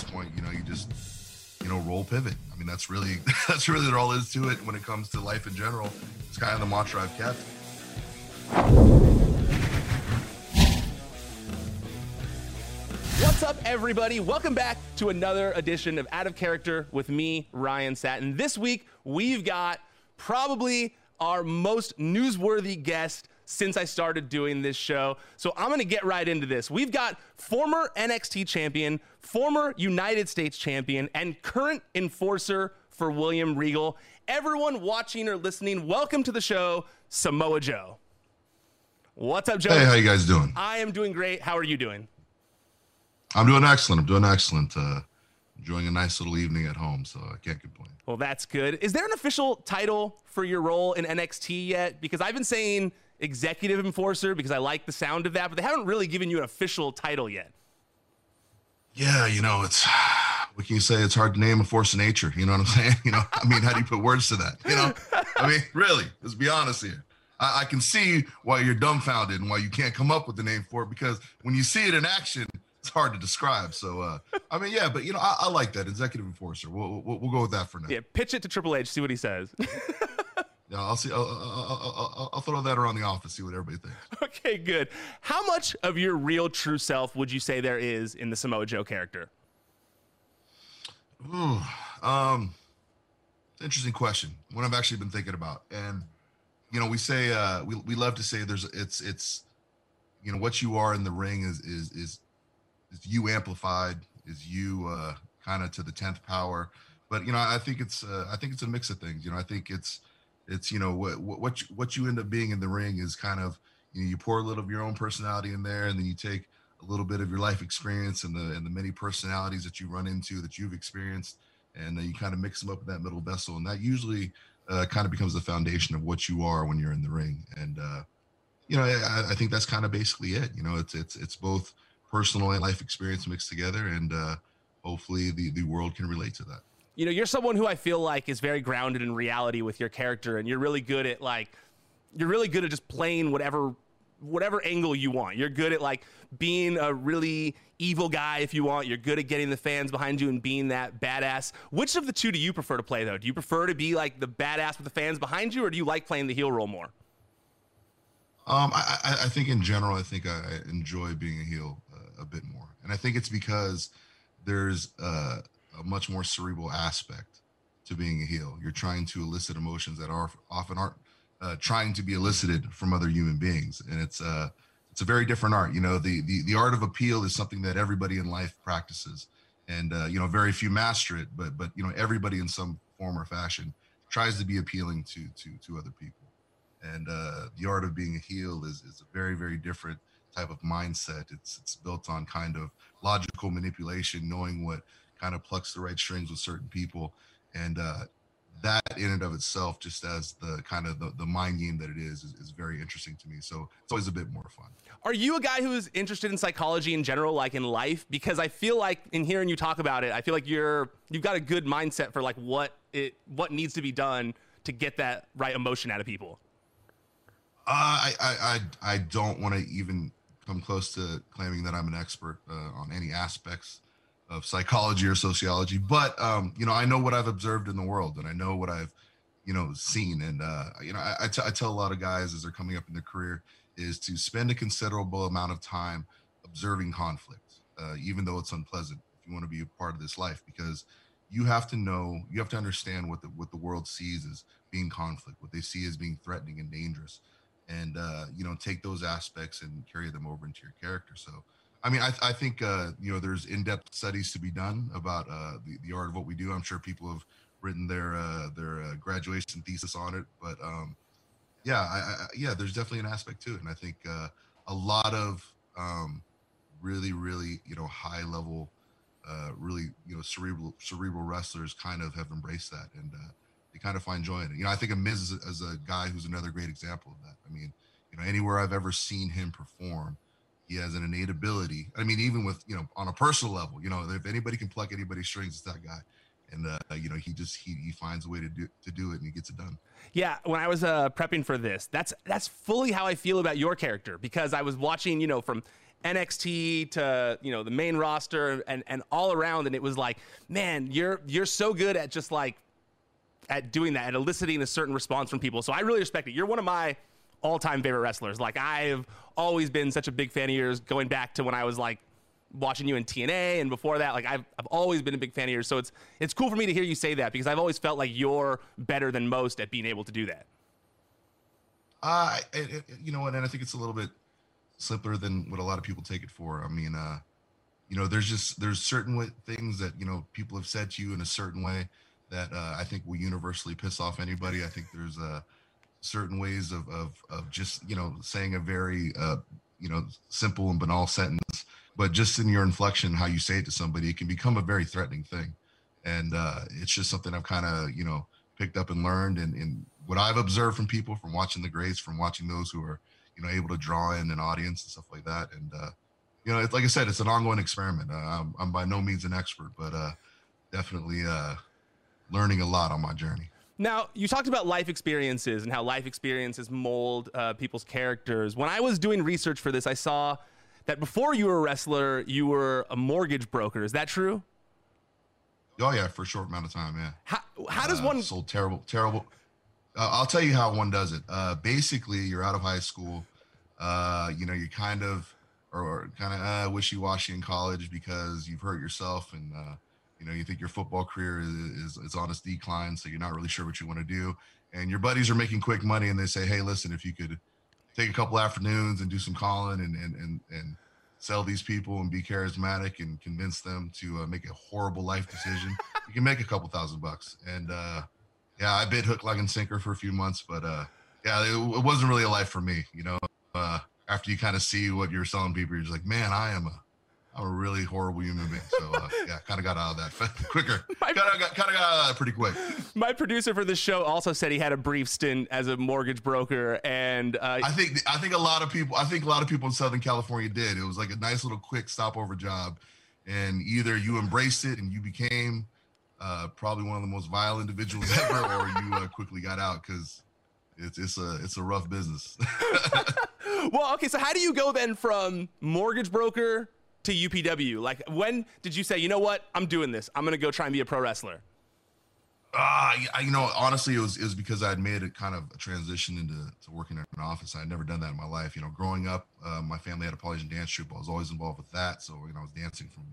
this point, you know, you just you know roll pivot. I mean, that's really that's really what all is to it when it comes to life in general. It's kind of the mantra I've kept. What's up, everybody? Welcome back to another edition of Out of Character with me, Ryan Satin. This week, we've got probably our most newsworthy guest since I started doing this show. So I'm going to get right into this. We've got former NXT champion, former United States champion, and current enforcer for William Regal. Everyone watching or listening, welcome to the show, Samoa Joe. What's up, Joe? Hey, how you guys doing? I am doing great. How are you doing? I'm doing excellent. I'm doing excellent. Uh, enjoying a nice little evening at home, so I can't complain. Well, that's good. Is there an official title for your role in NXT yet? Because I've been saying executive enforcer because I like the sound of that, but they haven't really given you an official title yet. Yeah, you know, it's what can you say? It's hard to name a force of nature. You know what I'm saying? You know, I mean, how do you put words to that? You know, I mean, really, let's be honest here. I, I can see why you're dumbfounded and why you can't come up with the name for it because when you see it in action, it's hard to describe. So, uh, I mean, yeah, but you know, I, I like that executive enforcer. We'll, we'll, we'll go with that for now. Yeah, pitch it to Triple H, see what he says. Yeah, I'll see. I'll, I'll, I'll, I'll, throw that around the office, see what everybody thinks. Okay, good. How much of your real true self would you say there is in the Samoa Joe character? Ooh, um, interesting question. One I've actually been thinking about, and you know, we say uh, we we love to say there's it's it's you know what you are in the ring is is is is you amplified, is you uh, kind of to the tenth power. But you know, I think it's uh, I think it's a mix of things. You know, I think it's it's you know what what you, what you end up being in the ring is kind of you know you pour a little of your own personality in there, and then you take a little bit of your life experience and the and the many personalities that you run into that you've experienced, and then you kind of mix them up in that middle vessel, and that usually uh, kind of becomes the foundation of what you are when you're in the ring. And uh, you know, I, I, think that's kind of basically it. You know, it's it's it's both personal and life experience mixed together, and uh, hopefully the the world can relate to that you know, you're someone who I feel like is very grounded in reality with your character, and you're really good at like, you're really good at just playing whatever whatever angle you want. You're good at like being a really evil guy if you want. You're good at getting the fans behind you and being that badass. Which of the two do you prefer to play though? Do you prefer to be like the badass with the fans behind you, or do you like playing the heel role more? Um, I, I think in general, I think I enjoy being a heel uh, a bit more, and I think it's because there's uh, a much more cerebral aspect to being a heel. You're trying to elicit emotions that are often aren't uh, trying to be elicited from other human beings, and it's uh it's a very different art. You know, the the the art of appeal is something that everybody in life practices, and uh, you know, very few master it, but but you know, everybody in some form or fashion tries to be appealing to to to other people. And uh, the art of being a heel is is a very very different type of mindset. It's it's built on kind of logical manipulation, knowing what kind of plucks the right strings with certain people. And uh, that in and of itself just as the kind of the, the mind game that it is, is, is very interesting to me. So it's always a bit more fun. Are you a guy who's interested in psychology in general like in life? Because i feel like in hearing you talk about it i feel like you're you've got a good mindset for like what it what needs to be done to get that right emotion out of people. Uh, I, I i i don't want to even come close to claiming that i'm an expert uh, on any aspects of psychology or sociology, but um, you know, I know what I've observed in the world, and I know what I've, you know, seen. And uh, you know, I, I, t- I tell a lot of guys as they're coming up in their career is to spend a considerable amount of time observing conflict, uh, even though it's unpleasant. If you want to be a part of this life, because you have to know, you have to understand what the what the world sees as being conflict, what they see as being threatening and dangerous, and uh, you know, take those aspects and carry them over into your character. So I mean, I, I think uh, you know there's in-depth studies to be done about uh, the the art of what we do. I'm sure people have written their uh, their uh, graduation thesis on it, but um, yeah, I, I, yeah, there's definitely an aspect to it, and I think uh, a lot of um, really, really, you know, high level, uh, really, you know, cerebral cerebral wrestlers kind of have embraced that, and they kind of find joy in it. You know, I think of Miz as, as a guy who's another great example of that. I mean, you know, anywhere I've ever seen him perform he has an innate ability. I mean, even with you know, on a personal level, you know, if anybody can pluck anybody's strings, it's that guy. And uh, you know, he just he, he finds a way to do to do it, and he gets it done. Yeah, when I was uh, prepping for this, that's that's fully how I feel about your character because I was watching, you know, from NXT to you know the main roster and and all around, and it was like, man, you're you're so good at just like at doing that, at eliciting a certain response from people. So I really respect it. You're one of my all-time favorite wrestlers. Like I've always been such a big fan of yours, going back to when I was like watching you in TNA and before that. Like I've I've always been a big fan of yours. So it's it's cool for me to hear you say that because I've always felt like you're better than most at being able to do that. Uh, it, it, you know, what, and I think it's a little bit simpler than what a lot of people take it for. I mean, uh, you know, there's just there's certain things that you know people have said to you in a certain way that uh, I think will universally piss off anybody. I think there's uh, certain ways of, of of just you know saying a very uh, you know simple and banal sentence, but just in your inflection, how you say it to somebody, it can become a very threatening thing, and uh, it's just something I've kind of you know picked up and learned, and, and what I've observed from people, from watching the greats, from watching those who are you know able to draw in an audience and stuff like that, and uh, you know, it's like I said, it's an ongoing experiment. Uh, I'm, I'm by no means an expert, but uh, definitely uh, learning a lot on my journey. Now, you talked about life experiences and how life experiences mold uh, people's characters. When I was doing research for this, I saw that before you were a wrestler, you were a mortgage broker. Is that true? Oh yeah, for a short amount of time. Yeah. How how does Uh, one? sold terrible, terrible? Uh, I'll tell you how one does it. Uh, basically, you're out of high school. Uh, you know, you're kind of or kind of uh, wishy-washy in college because you've hurt yourself and uh, you know you think your football career is, is is on its decline, so you're not really sure what you want to do. And your buddies are making quick money, and they say, "Hey, listen, if you could take a couple afternoons and do some calling and and and and sell these people and be charismatic and convince them to uh, make a horrible life decision, you can make a couple thousand bucks." And uh, yeah, I bit hook, line, and sinker for a few months, but uh, yeah, it, it wasn't really a life for me. You know, uh, after you kind of see what you're selling people, you're just like, man, I am a, I'm a really horrible human being. So uh, yeah, kind of got out of that quicker. My- Kind of got, got out of that pretty quick. My producer for this show also said he had a brief stint as a mortgage broker, and uh, I think, I think a lot of people, I think a lot of people in Southern California did. It was like a nice little quick stopover job, and either you embraced it and you became uh, probably one of the most vile individuals ever, or you uh, quickly got out because it's it's a it's a rough business. well, okay. So how do you go then from mortgage broker to UPW? Like, when did you say, you know what, I'm doing this? I'm gonna go try and be a pro wrestler. Uh, you know, honestly, it was it was because I had made a kind of a transition into to working in an office. I had never done that in my life. You know, growing up, uh, my family had a Polynesian dance troupe. I was always involved with that. So you know, I was dancing from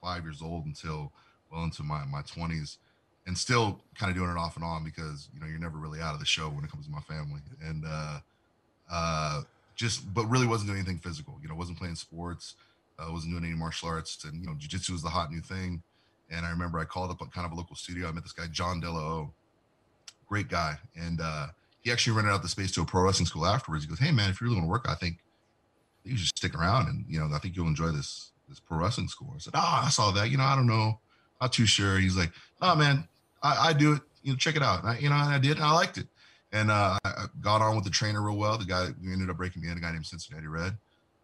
five years old until well into my my twenties, and still kind of doing it off and on because you know you're never really out of the show when it comes to my family. And uh, uh, just but really wasn't doing anything physical. You know, wasn't playing sports. Uh, wasn't doing any martial arts. And you know, jujitsu was the hot new thing. And I remember I called up a kind of a local studio. I met this guy, John Della O, great guy. And uh, he actually rented out the space to a pro wrestling school afterwards. He goes, Hey man, if you really want to work, I think you should stick around and you know, I think you'll enjoy this this pro wrestling school. I said, Oh, I saw that. You know, I don't know. Not too sure. He's like, Oh man, I, I do it. You know, check it out. And I, you know, and I did, and I liked it. And uh, I got on with the trainer real well. The guy we ended up breaking me in, a guy named Cincinnati Red.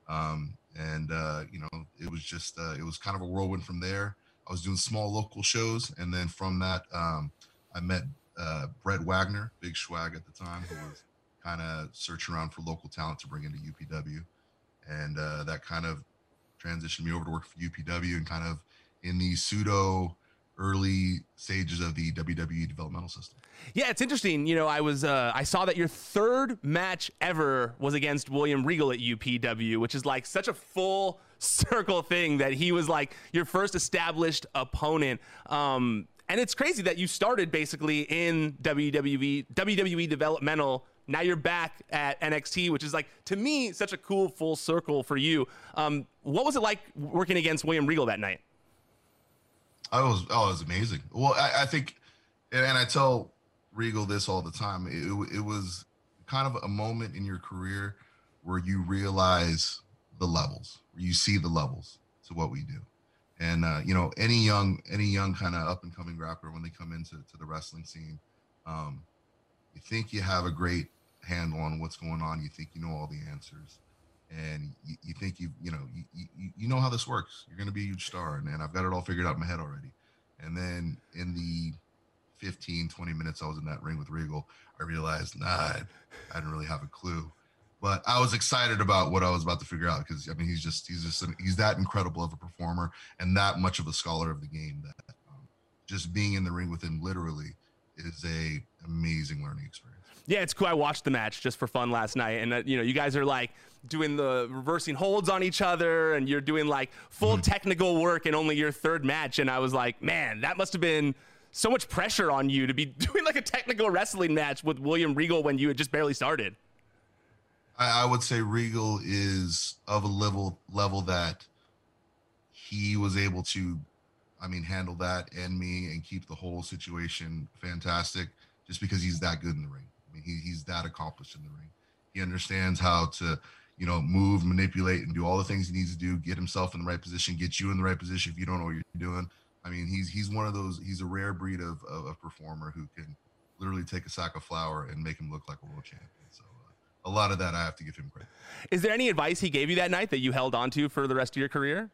Um, and uh, you know, it was just uh, it was kind of a whirlwind from there. I was doing small local shows, and then from that, um, I met uh, Brett Wagner, Big Schwag at the time, who was kind of searching around for local talent to bring into UPW, and uh, that kind of transitioned me over to work for UPW and kind of in the pseudo early stages of the WWE developmental system. Yeah, it's interesting. You know, I was uh, I saw that your third match ever was against William Regal at UPW, which is like such a full circle thing that he was like your first established opponent. Um, and it's crazy that you started basically in WWE WWE developmental. Now you're back at NXT, which is like to me such a cool full circle for you. Um, what was it like working against William Regal that night? I was oh, it was amazing. Well, I, I think, and, and, I tell Regal this all the time. It, it was kind of a moment in your career where you realize the levels, where you see the levels to what we do. And uh, you know, any young, any young kind of up and coming rapper when they come into to the wrestling scene, um, you think you have a great handle on what's going on. You think you know all the answers and you, you, think you you know you, you, you know how this works you're going to be a huge star and, and i've got it all figured out in my head already and then in the 15 20 minutes i was in that ring with regal i realized nah i, didn't really have a clue but I was excited about what I was about to figure out because I mean he's just he's just an, he's that incredible of a performer and that much of a scholar of the game that um, just being in the ring with him literally is a amazing learning experience. Yeah, it's cool. I watched the match just for fun last night, and uh, you know, you guys are like doing the reversing holds on each other, and you're doing like full mm-hmm. technical work in only your third match. And I was like, man, that must have been so much pressure on you to be doing like a technical wrestling match with William Regal when you had just barely started. I, I would say Regal is of a level level that he was able to, I mean, handle that and me and keep the whole situation fantastic just because he's that good in the ring I mean, he, he's that accomplished in the ring. He understands how to, you know, move, manipulate, and do all the things he needs to do. Get himself in the right position, get you in the right position if you don't know what you're doing. I mean, he's he's one of those. He's a rare breed of of, of performer who can literally take a sack of flour and make him look like a world champion. So uh, a lot of that I have to give him credit. Is there any advice he gave you that night that you held on to for the rest of your career?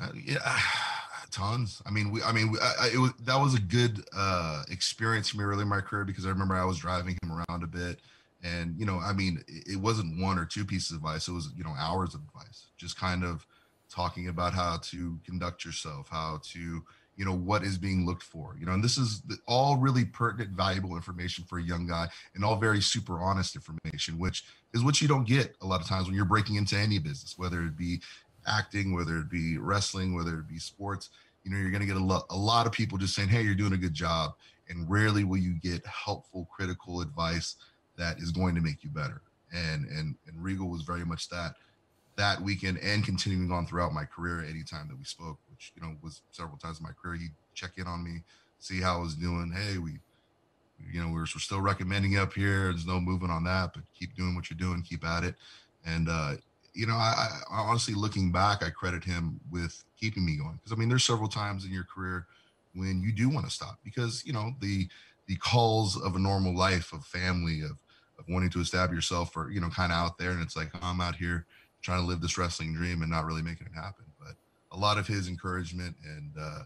Uh, yeah tons. I mean, we, I mean, we, I, it was that was a good uh, experience for me early in my career because I remember I was driving him around a bit, and you know, I mean, it, it wasn't one or two pieces of advice; it was you know hours of advice, just kind of talking about how to conduct yourself, how to you know what is being looked for you know and this is the, all really pertinent valuable information for a young guy and all very super honest information which is what you don't get a lot of times when you're breaking into any business whether it be acting, whether it be wrestling, whether it be sports, you know, you're going to get a lot, a lot of people just saying, Hey, you're doing a good job. And rarely will you get helpful, critical advice that is going to make you better. And, and, and Regal was very much that, that weekend and continuing on throughout my career, anytime that we spoke, which, you know, was several times in my career, he'd check in on me, see how I was doing. Hey, we, you know, we're, we're still recommending up here. There's no movement on that, but keep doing what you're doing, keep at it. And, uh, you know, I, I, honestly looking back, I credit him with keeping me going because I mean, there's several times in your career when you do want to stop because you know the the calls of a normal life of family of of wanting to establish yourself or you know kind of out there and it's like I'm out here trying to live this wrestling dream and not really making it happen. But a lot of his encouragement and uh,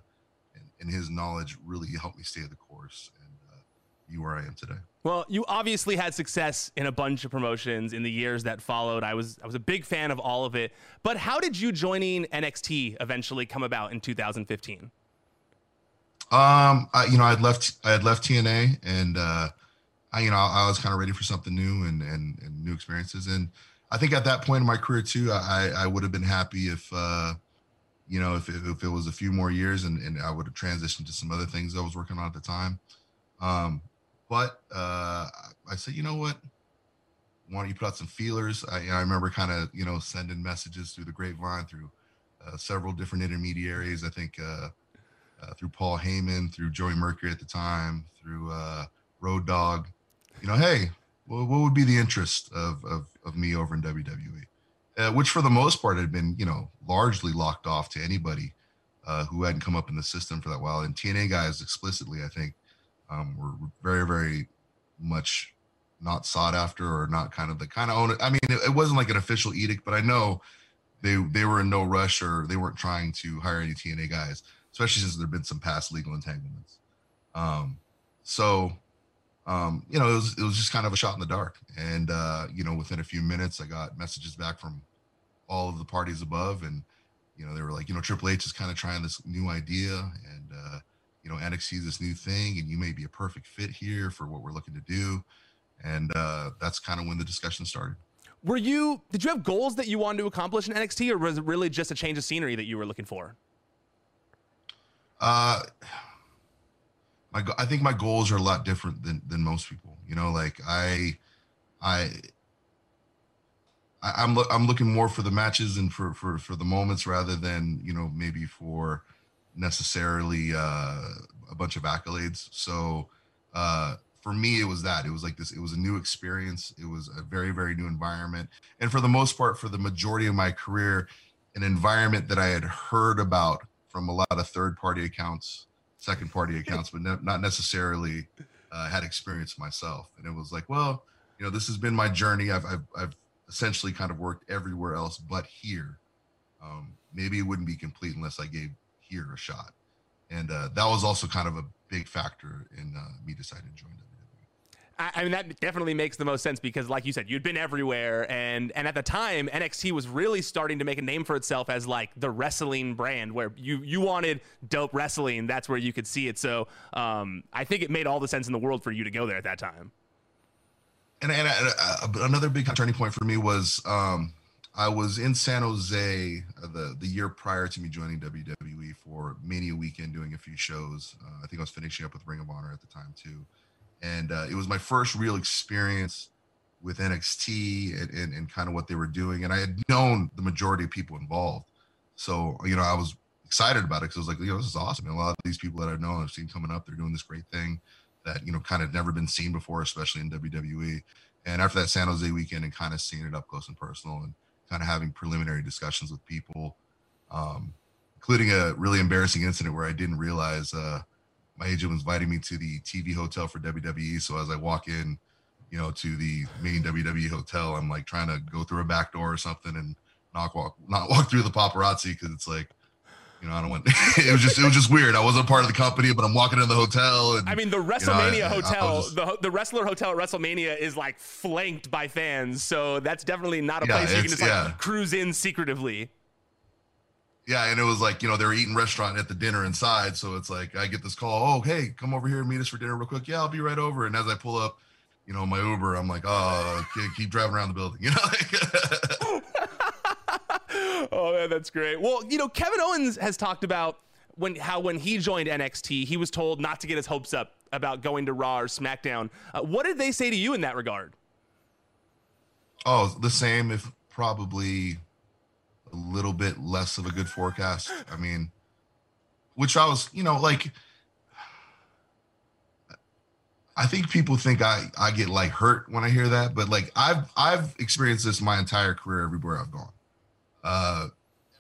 and, and his knowledge really helped me stay the course and uh, you where I am today. Well, you obviously had success in a bunch of promotions in the years that followed. I was I was a big fan of all of it. But how did you joining NXT eventually come about in 2015? Um, I, you know, I'd left I had left TNA and uh I you know, I was kind of ready for something new and, and and new experiences and I think at that point in my career too, I I would have been happy if uh you know, if if it was a few more years and, and I would have transitioned to some other things I was working on at the time. Um, but uh, I said, you know what? Why don't you put out some feelers? I, I remember kind of, you know, sending messages through the grapevine through uh, several different intermediaries. I think uh, uh, through Paul Heyman, through Joey Mercury at the time, through uh, Road Dog. You know, hey, well, what would be the interest of, of, of me over in WWE? Uh, which for the most part had been, you know, largely locked off to anybody uh, who hadn't come up in the system for that while. And TNA guys explicitly, I think, um, were very, very much not sought after or not kind of the kind of own. I mean, it, it, wasn't like an official edict, but I know they they were in no rush or they weren't trying to hire any TNA guys, especially since there'd been some past legal entanglements. Um, so um, you know, it was it was just kind of a shot in the dark. And uh, you know, within a few minutes, I got messages back from all of the parties above, and you know, they were like, you know, Triple H is kind of trying this new idea, and uh, you know, NXT is this new thing, and you may be a perfect fit here for what we're looking to do. And uh, that's kind of when the discussion started. Were you? Did you have goals that you wanted to accomplish in NXT, or was it really just a change of scenery that you were looking for? Uh, my I think my goals are a lot different than than most people. You know, like I, I. I'm lo- I'm looking more for the matches and for for for the moments rather than you know maybe for necessarily uh, a bunch of accolades. So uh, for me, it was that. It was like this. It was a new experience. It was a very very new environment, and for the most part, for the majority of my career, an environment that I had heard about from a lot of third party accounts, second party accounts, but ne- not necessarily uh, had experience myself. And it was like, well, you know, this has been my journey. I've I've, I've essentially kind of worked everywhere else but here. Um, maybe it wouldn't be complete unless I gave here a shot. And uh, that was also kind of a big factor in uh, me deciding to join WWE. I, I mean, that definitely makes the most sense because, like you said, you'd been everywhere, and and at the time, NXT was really starting to make a name for itself as like the wrestling brand, where you you wanted dope wrestling, that's where you could see it. So, um, I think it made all the sense in the world for you to go there at that time. And, and uh, another big turning point for me was um, I was in San Jose uh, the the year prior to me joining WWE for Mania weekend, doing a few shows. Uh, I think I was finishing up with Ring of Honor at the time too and uh, it was my first real experience with NXT and, and, and kind of what they were doing. And I had known the majority of people involved, so you know I was excited about it because I was like, you know, this is awesome. And a lot of these people that I've known, I've seen coming up, they're doing this great thing that you know kind of never been seen before, especially in WWE. And after that San Jose weekend and kind of seeing it up close and personal and kind of having preliminary discussions with people, um, including a really embarrassing incident where I didn't realize uh, my agent was inviting me to the TV hotel for WWE. So as I walk in, you know, to the main WWE hotel, I'm like trying to go through a back door or something and not walk not walk through the paparazzi because it's like, you know, I don't want. it was just it was just weird. I wasn't part of the company, but I'm walking in the hotel. And I mean, the WrestleMania you know, I, hotel, I just, the the wrestler hotel at WrestleMania is like flanked by fans, so that's definitely not a yeah, place you can just like yeah. cruise in secretively yeah, and it was like, you know, they were eating restaurant at the dinner inside. So it's like I get this call, oh, hey, come over here and meet us for dinner real quick. Yeah, I'll be right over. And as I pull up, you know, my Uber, I'm like, oh, keep driving around the building, you know. oh man, that's great. Well, you know, Kevin Owens has talked about when how when he joined NXT, he was told not to get his hopes up about going to Raw or SmackDown. Uh, what did they say to you in that regard? Oh, the same, if probably a little bit less of a good forecast. I mean, which I was, you know, like I think people think I I get like hurt when I hear that, but like I've I've experienced this my entire career everywhere I've gone. Uh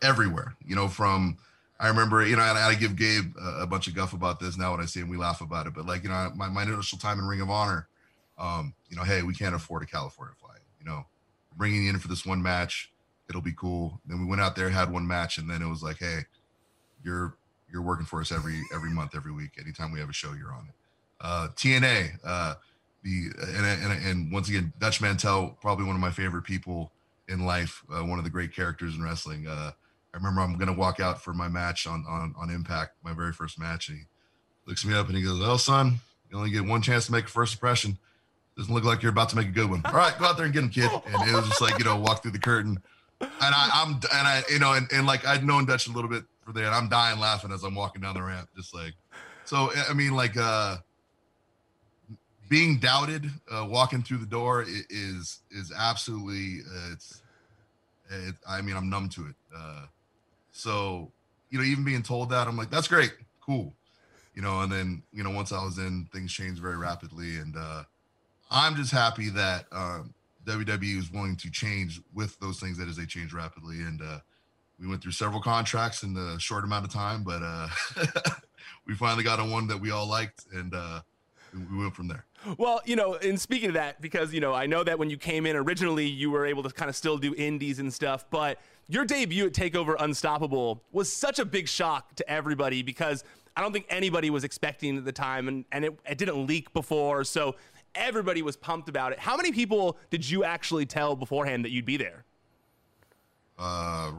everywhere, you know, from I remember, you know, and I give Gabe a, a bunch of guff about this now when I see him, we laugh about it. But like, you know, my, my initial time in Ring of Honor, um, you know, hey, we can't afford a California flight, you know, bringing you in for this one match it'll be cool. Then we went out there, had one match, and then it was like, hey, you're you're working for us every every month, every week. Anytime we have a show, you're on it. Uh, TNA, uh, the and, and and once again, Dutch Mantell, probably one of my favorite people in life, uh, one of the great characters in wrestling. Uh, I remember I'm gonna walk out for my match on on on Impact, my very first match, and he looks me up and he goes, "Well, son, you only get one chance to make a first impression. Doesn't look like you're about to make a good one. All right, go out there and get him, kid." And it was just like you know, walk through the curtain and I, am and I, you know, and, and like I'd known Dutch a little bit for and I'm dying laughing as I'm walking down the ramp, just like, so I mean, like, uh, being doubted, uh, walking through the door is is absolutely uh, it's, it, I mean, I'm numb to it. Uh, so you know, even being told that, I'm like, that's great, cool, you know, and then you know, once I was in, things changed very rapidly, and uh, I'm just happy that um, WWE is willing to change with those things that as they change rapidly. And uh, we went through several contracts in the short amount of time, but uh, we finally got on one that we all liked, and uh, we went from there. Well, you know, and speaking of that, because you know, I know that when you came in originally, you were able to kind of still do indies and stuff, but your debut at Takeover Unstoppable was such a big shock to everybody because I don't think anybody was expecting at the time, and and it, it didn't leak before, so everybody was pumped about it. How many people did you actually tell beforehand that you'd be there? Uh,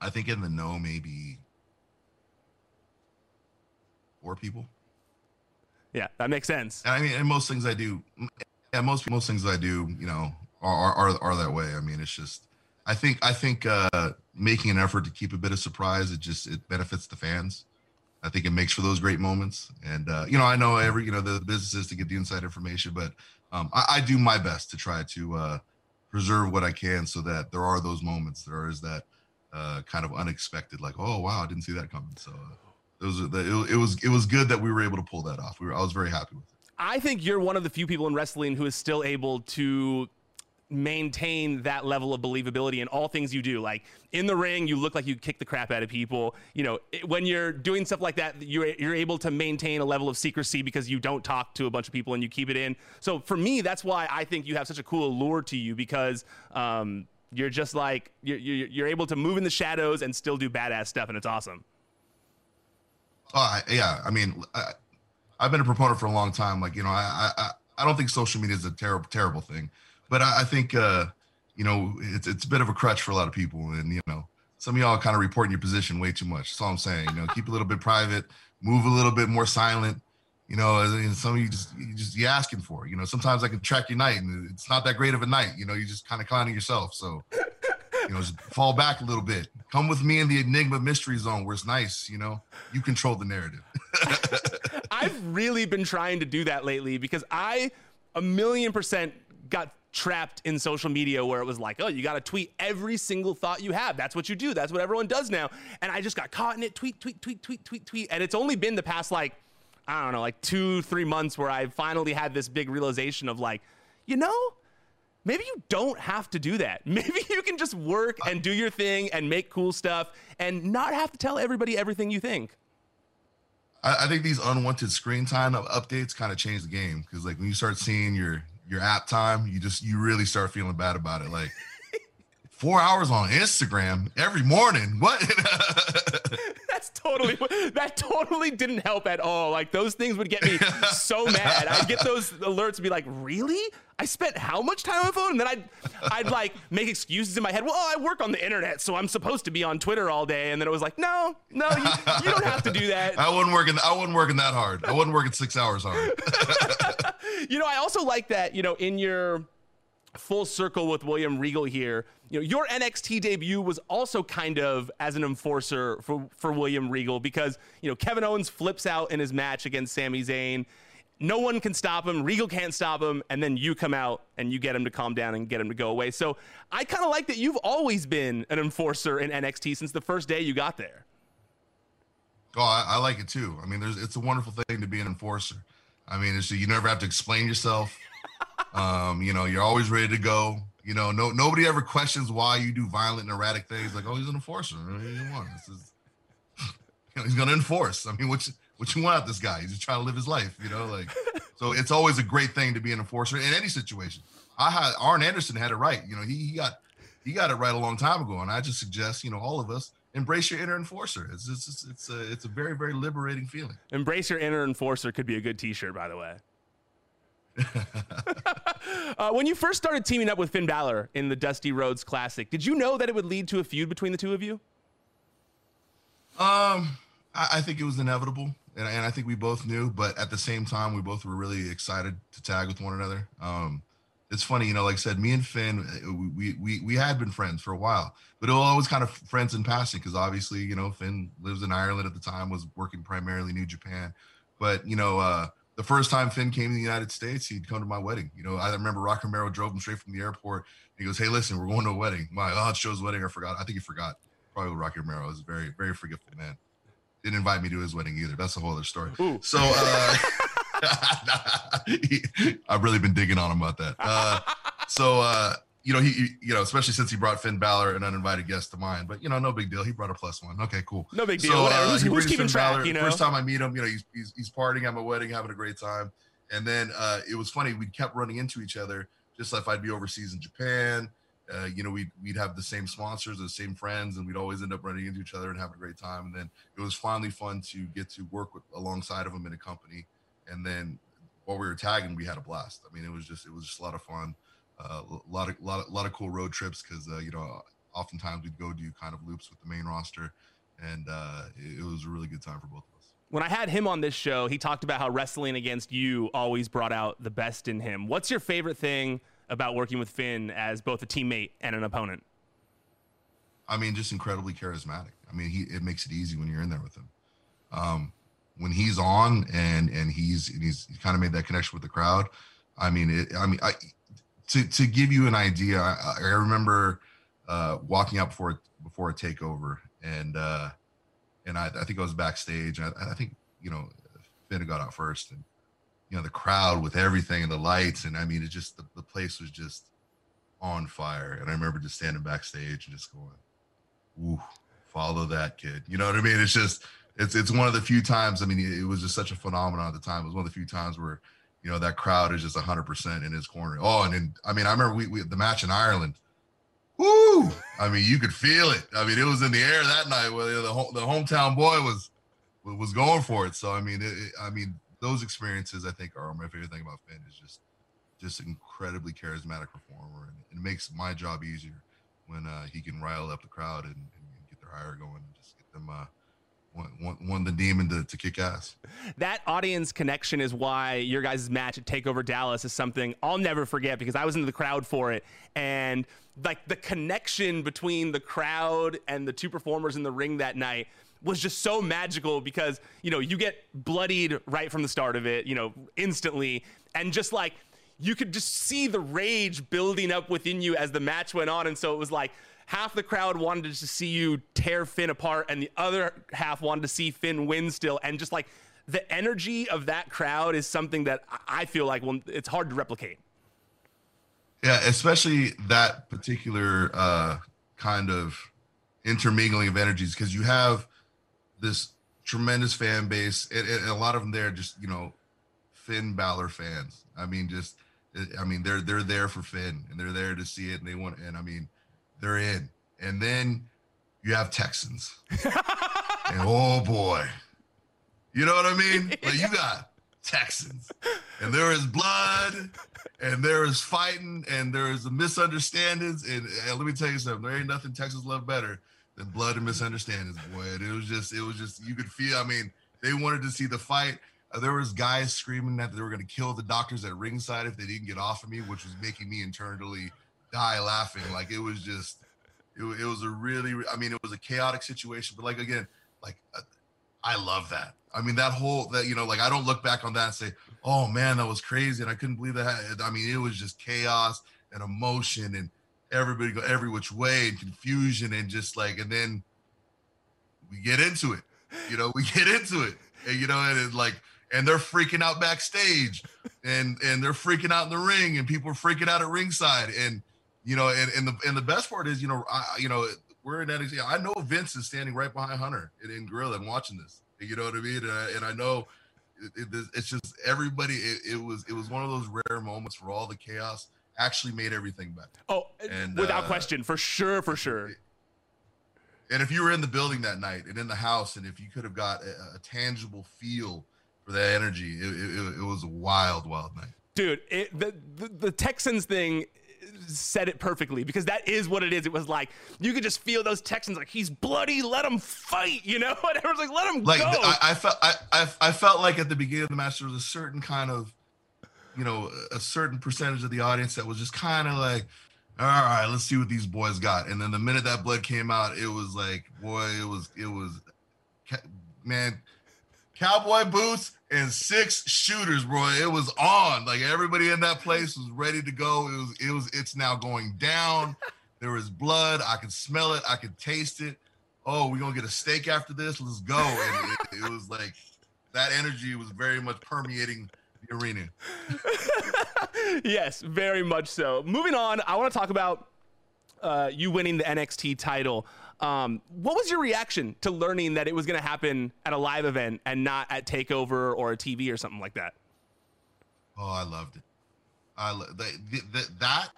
I think in the know maybe four people. Yeah, that makes sense. I mean, and most things I do, yeah, most most things I do, you know, are are are that way. I mean, it's just, I think I think uh making an effort to keep a bit of surprise, it just it benefits the fans. I think it makes for those great moments. And uh, you know, I know every you know the, the business is to get the inside information, but um, I, I, do my best to try to uh, preserve what I can so that there are those moments. There is that uh, kind of unexpected, like, oh wow, I didn't see that coming. So uh, it was it, it was it was good that we were able to pull that off. We were, I was very happy with it. I think you're one of the few people in wrestling who is still able to maintain that level of believability in all things you do. Like in the ring, you look like you kick the crap out of people. You know, when you're doing stuff like that, you're, you're able to maintain a level of secrecy because you don't talk to a bunch of people and you keep it in. So for me, that's why I think you have such a cool allure to you because um, you're just like, you're, you're able to move in the shadows and still do badass stuff. And it's awesome. Oh, yeah. I mean, I, have been a proponent for a long time. Like, you know, I, I, I don't think social media is a terrible, terrible thing, but I, I think, uh, you know, it's, it's a bit of a crutch for a lot of people. And, you know, some of y'all kind of reporting your position way too much. That's all I'm saying. You know, keep a little bit private, move a little bit more silent. You know, and some of you just you just you asking for. It. You know, sometimes I can track your night, and it's not that great of a night. You know, you just kind of clowning yourself. So, you know, just fall back a little bit. Come with me in the Enigma Mystery Zone, where it's nice. You know, you control the narrative. I've really been trying to do that lately because I a million percent got trapped in social media where it was like, oh, you got to tweet every single thought you have. That's what you do. That's what everyone does now. And I just got caught in it. Tweet, tweet, tweet, tweet, tweet, tweet. And it's only been the past like, I don't know, like two, three months where I finally had this big realization of like, you know, maybe you don't have to do that. Maybe you can just work and do your thing and make cool stuff and not have to tell everybody everything you think. I, think these unwanted screen time updates kind of change the game because like when you start seeing your your app time, you just you really start feeling bad about it. Like four hours on Instagram every morning. What? That's totally that totally didn't help at all. Like those things would get me so mad. I'd get those alerts and be like, really? I spent how much time on my phone? And then I'd I'd like make excuses in my head. Well, oh, I work on the internet, so I'm supposed to be on Twitter all day. And then it was like, no, no, you, you don't have to do that. I wasn't working. I wasn't working that hard. I wasn't working six hours hard. you know, I also like that. You know, in your full circle with William Regal here. You know, your NXT debut was also kind of as an enforcer for, for William Regal because, you know, Kevin Owens flips out in his match against Sami Zayn no one can stop him. Regal can't stop him. And then you come out and you get him to calm down and get him to go away. So I kind of like that you've always been an enforcer in NXT since the first day you got there. Oh, I, I like it too. I mean, there's it's a wonderful thing to be an enforcer. I mean, it's you never have to explain yourself. um, you know, you're always ready to go. You know, no nobody ever questions why you do violent and erratic things. Like, oh, he's an enforcer. Is, you know, he's gonna enforce. I mean, which what you want out this guy? He's just trying to live his life, you know. Like, so it's always a great thing to be an enforcer in any situation. I had Arn Anderson had it right. You know, he, he got he got it right a long time ago, and I just suggest you know all of us embrace your inner enforcer. It's it's it's, it's a it's a very very liberating feeling. Embrace your inner enforcer could be a good T-shirt, by the way. uh, when you first started teaming up with Finn Balor in the Dusty Rhodes Classic, did you know that it would lead to a feud between the two of you? Um, I, I think it was inevitable and, and I think we both knew, but at the same time, we both were really excited to tag with one another. Um, it's funny, you know, like I said, me and Finn, uh, we we we had been friends for a while, but it was always kind of friends in passing because obviously, you know, Finn lives in Ireland at the time, was working primarily New Japan, but you know, uh, the first time Finn came to the United States, he'd come to my wedding. You know, I remember Rocky Romero drove him straight from the airport. He goes, "Hey, listen, we're going to a wedding." My oh, it's Joe's wedding. I forgot. I think he forgot. Probably Rocky Romero is very very forgetful man didn't invite me to his wedding either. That's a whole other story. Ooh. So uh, I've really been digging on him about that. Uh, so uh, you know, he, you know, especially since he brought Finn Balor, an uninvited guest to mine. But you know, no big deal. He brought a plus one. Okay, cool. No big deal. So, Whatever. Uh, who's, who's keeping track? Balor. You know, first time I meet him, you know, he's, he's he's partying at my wedding, having a great time. And then uh, it was funny. We kept running into each other, just like I'd be overseas in Japan uh, you know, we'd, we'd have the same sponsors, the same friends, and we'd always end up running into each other and having a great time. And then it was finally fun to get to work with alongside of him in a company. And then while we were tagging, we had a blast. I mean, it was just it was just a lot of fun, uh, a lot of lot of, lot of cool road trips because uh, you know oftentimes we'd go do kind of loops with the main roster, and uh, it, it was a really good time for both of us. When I had him on this show, he talked about how wrestling against you always brought out the best in him. What's your favorite thing? about working with Finn as both a teammate and an opponent? I mean, just incredibly charismatic. I mean, he it makes it easy when you're in there with him. Um, when he's on and and he's and he's kind of made that connection with the crowd. I mean, it, I mean, I to to give you an idea, I, I remember uh, walking out before before a takeover, and uh, and I, I think I was backstage. I, I think you know Finn got out first, and you know the crowd with everything and the lights and i mean it just the, the place was just on fire and i remember just standing backstage and just going ooh follow that kid you know what i mean it's just it's it's one of the few times i mean it was just such a phenomenon at the time it was one of the few times where you know that crowd is just 100% in his corner oh and then i mean i remember we, we the match in ireland Woo! I mean, you could feel it. I mean, it was in the air that night. Where the the hometown boy was was going for it. So I mean, it, I mean, those experiences I think are my favorite thing about Finn is just just incredibly charismatic performer, and it makes my job easier when uh, he can rile up the crowd and, and get their ire going and just get them. Uh, one, one, the demon to, to kick ass. That audience connection is why your guys' match at Takeover Dallas is something I'll never forget because I was in the crowd for it. And like the connection between the crowd and the two performers in the ring that night was just so magical because, you know, you get bloodied right from the start of it, you know, instantly. And just like you could just see the rage building up within you as the match went on. And so it was like half the crowd wanted to see you tear Finn apart, and the other half wanted to see Finn win still. And just like the energy of that crowd is something that I feel like well, it's hard to replicate. Yeah, especially that particular uh, kind of intermingling of energies because you have this tremendous fan base, and, and, a lot of them there just you know Finn Balor fans. I mean, just I mean they're they're there for Finn and they're there to see it and they want and I mean they're in. And then you have Texans. and oh boy. You know what I mean? Like you got Texans. And there is blood and there is fighting and there is misunderstandings. And, and let me tell you something, there ain't nothing Texans love better than blood and misunderstandings, boy. And it was just, it was just, you could feel, I mean, they wanted to see the fight. Uh, there was guys screaming that they were going to kill the doctors at ringside if they didn't get off of me, which was making me internally die laughing. Like it was just, it, it was a really, I mean, it was a chaotic situation, but like again, like uh, I love that. I mean, that whole that you know, like I don't look back on that and say, oh man, that was crazy, and I couldn't believe that. I mean, it was just chaos and emotion and everybody go every which way and confusion and just like, and then we get into it. You know, we get into it, and you know, and it's like and they're freaking out backstage and and they're freaking out in the ring and people are freaking out at ringside and you know, and, and the and the best part is, you know, I, you know, we're in NXT. I know Vince is standing right behind Hunter in, in Gorilla and watching this. You know what I mean? And I, and I know it, it, it's just everybody. It, it, was it was one of those rare moments where all the chaos actually made everything better. Oh, and, without uh, question, for sure, for sure. And if you were in the building that night and in the house, and if you could have got a, a tangible feel for that energy, it, it, was a wild, wild night. Dude, the, the the Texans thing said it perfectly because that is what it is. It was like you could just feel those Texans like he's bloody, let him fight, you know. And everyone's like, let him like, go. I, I felt I, I, I felt like at the beginning of the match there was a certain kind of, you know, a certain percentage of the audience that was just kind of like, all right, let's see what these boys got. And then the minute that blood came out, it was like, boy, it was it was, man, cowboy boots and six shooters, bro. It was on. Like everybody in that place was ready to go. It was it was it's now going down. There was blood. I could smell it. I could taste it. Oh, we're gonna get a steak after this. Let's go. And it, it was like that energy was very much permeating the arena. yes, very much so. Moving on, I want to talk about uh, you winning the NXT title. Um, what was your reaction to learning that it was going to happen at a live event and not at Takeover or a TV or something like that? Oh, I loved it. I the, the, the, that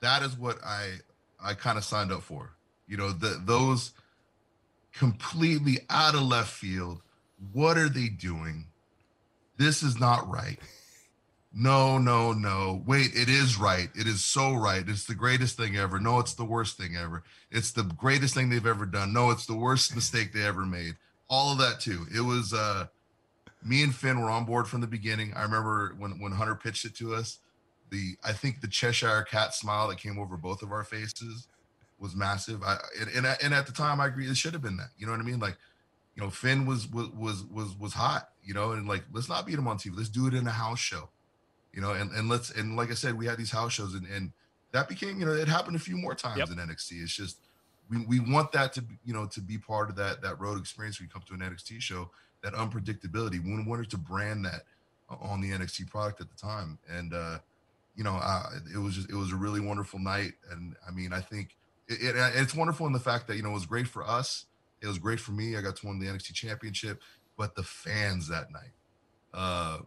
that is what I I kind of signed up for. You know, the, those completely out of left field. What are they doing? This is not right no, no, no. Wait, it is right. It is so right. It's the greatest thing ever. No, it's the worst thing ever. It's the greatest thing they've ever done. No, it's the worst mistake they ever made. All of that too. It was uh me and Finn were on board from the beginning. I remember when when Hunter pitched it to us, the I think the Cheshire cat smile that came over both of our faces was massive. I and and, and at the time I agree it should have been that. You know what I mean? Like, you know, Finn was was was was was hot, you know, and like let's not beat him on TV. Let's do it in a house show you know, and, and let's and like I said, we had these house shows and, and that became, you know, it happened a few more times yep. in NXT. It's just we, we want that to be, you know, to be part of that that road experience when you come to an NXT show, that unpredictability. We wanted to brand that on the NXT product at the time. And uh, you know, uh, it was just it was a really wonderful night. And I mean, I think it, it, it's wonderful in the fact that you know it was great for us. It was great for me. I got to win the NXT championship, but the fans that night, uh,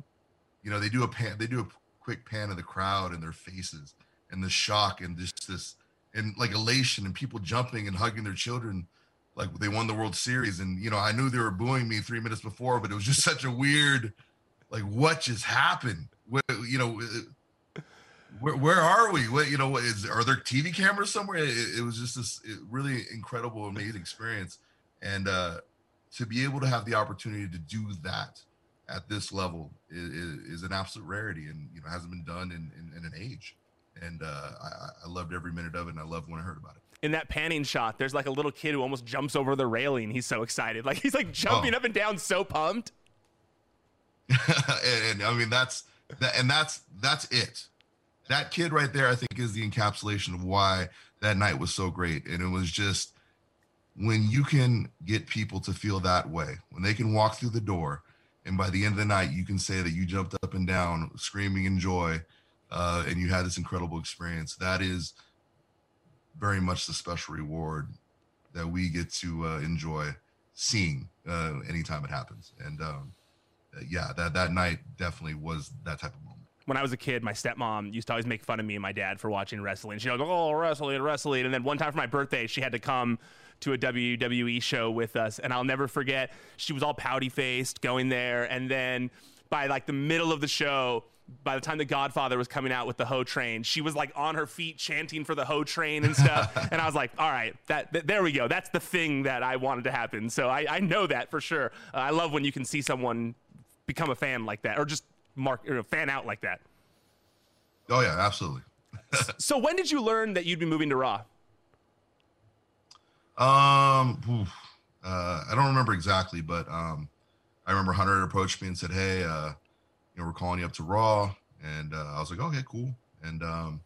you know, they do a pan, they do a quick pan of the crowd and their faces and the shock and just this and like elation and people jumping and hugging their children like they won the World Series, and you know I knew they were booing me three minutes before, but it was just such a weird, like what just happened? What, you know, where, where are we? What you know? Is are there TV cameras somewhere? It, it was just this really incredible, amazing experience, and uh, to be able to have the opportunity to do that at this level is, is an absolute rarity, and you know hasn't been done in, in, in an age. And uh, I, I loved every minute of it, and I loved when I heard about it in that panning shot, there's like a little kid who almost jumps over the railing. He's so excited. Like he's like jumping oh. up and down, so pumped. and, and, I mean that's that, and that's that's it. That kid right there, I think, is the encapsulation of why that night was so great. And it was just when you can get people to feel that way, when they can walk through the door, and by the end of the night, you can say that you jumped up and down, screaming in joy, uh, and you had this incredible experience. That is very much the special reward that we get to uh, enjoy seeing uh, anytime it happens. And um, yeah, that that night definitely was that type of. When I was a kid, my stepmom used to always make fun of me and my dad for watching wrestling. She was like, "Oh, wrestling, wrestling," and then one time for my birthday, she had to come to a WWE show with us, and I'll never forget. She was all pouty faced going there, and then by like the middle of the show, by the time the Godfather was coming out with the Ho Train, she was like on her feet chanting for the Ho Train and stuff. and I was like, all right, that, that, there we go. That's the thing that I wanted to happen. So I, I know that for sure. Uh, I love when you can see someone become a fan like that, or just mark or fan out like that. Oh yeah, absolutely. so when did you learn that you'd be moving to Raw? Um, oof, uh, I don't remember exactly, but um, I remember Hunter approached me and said, "Hey, uh, know, we're calling you up to Raw, and uh, I was like, okay, cool. And um,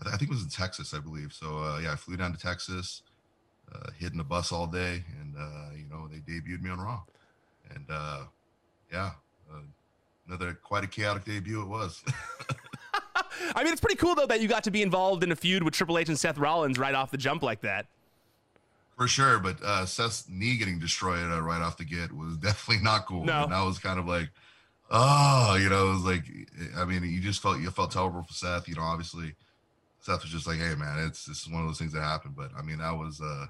I, th- I, think it was in Texas, I believe. So uh, yeah, I flew down to Texas, uh, hid in the bus all day, and uh, you know they debuted me on Raw, and uh, yeah, uh, another quite a chaotic debut it was. I mean, it's pretty cool though that you got to be involved in a feud with Triple H and Seth Rollins right off the jump like that. For sure, but uh, Seth's knee getting destroyed uh, right off the get was definitely not cool. No, and that was kind of like, oh, you know, it was like, I mean, you just felt you felt terrible for Seth. You know, obviously, Seth was just like, hey, man, it's this is one of those things that happened. But I mean, that was, uh,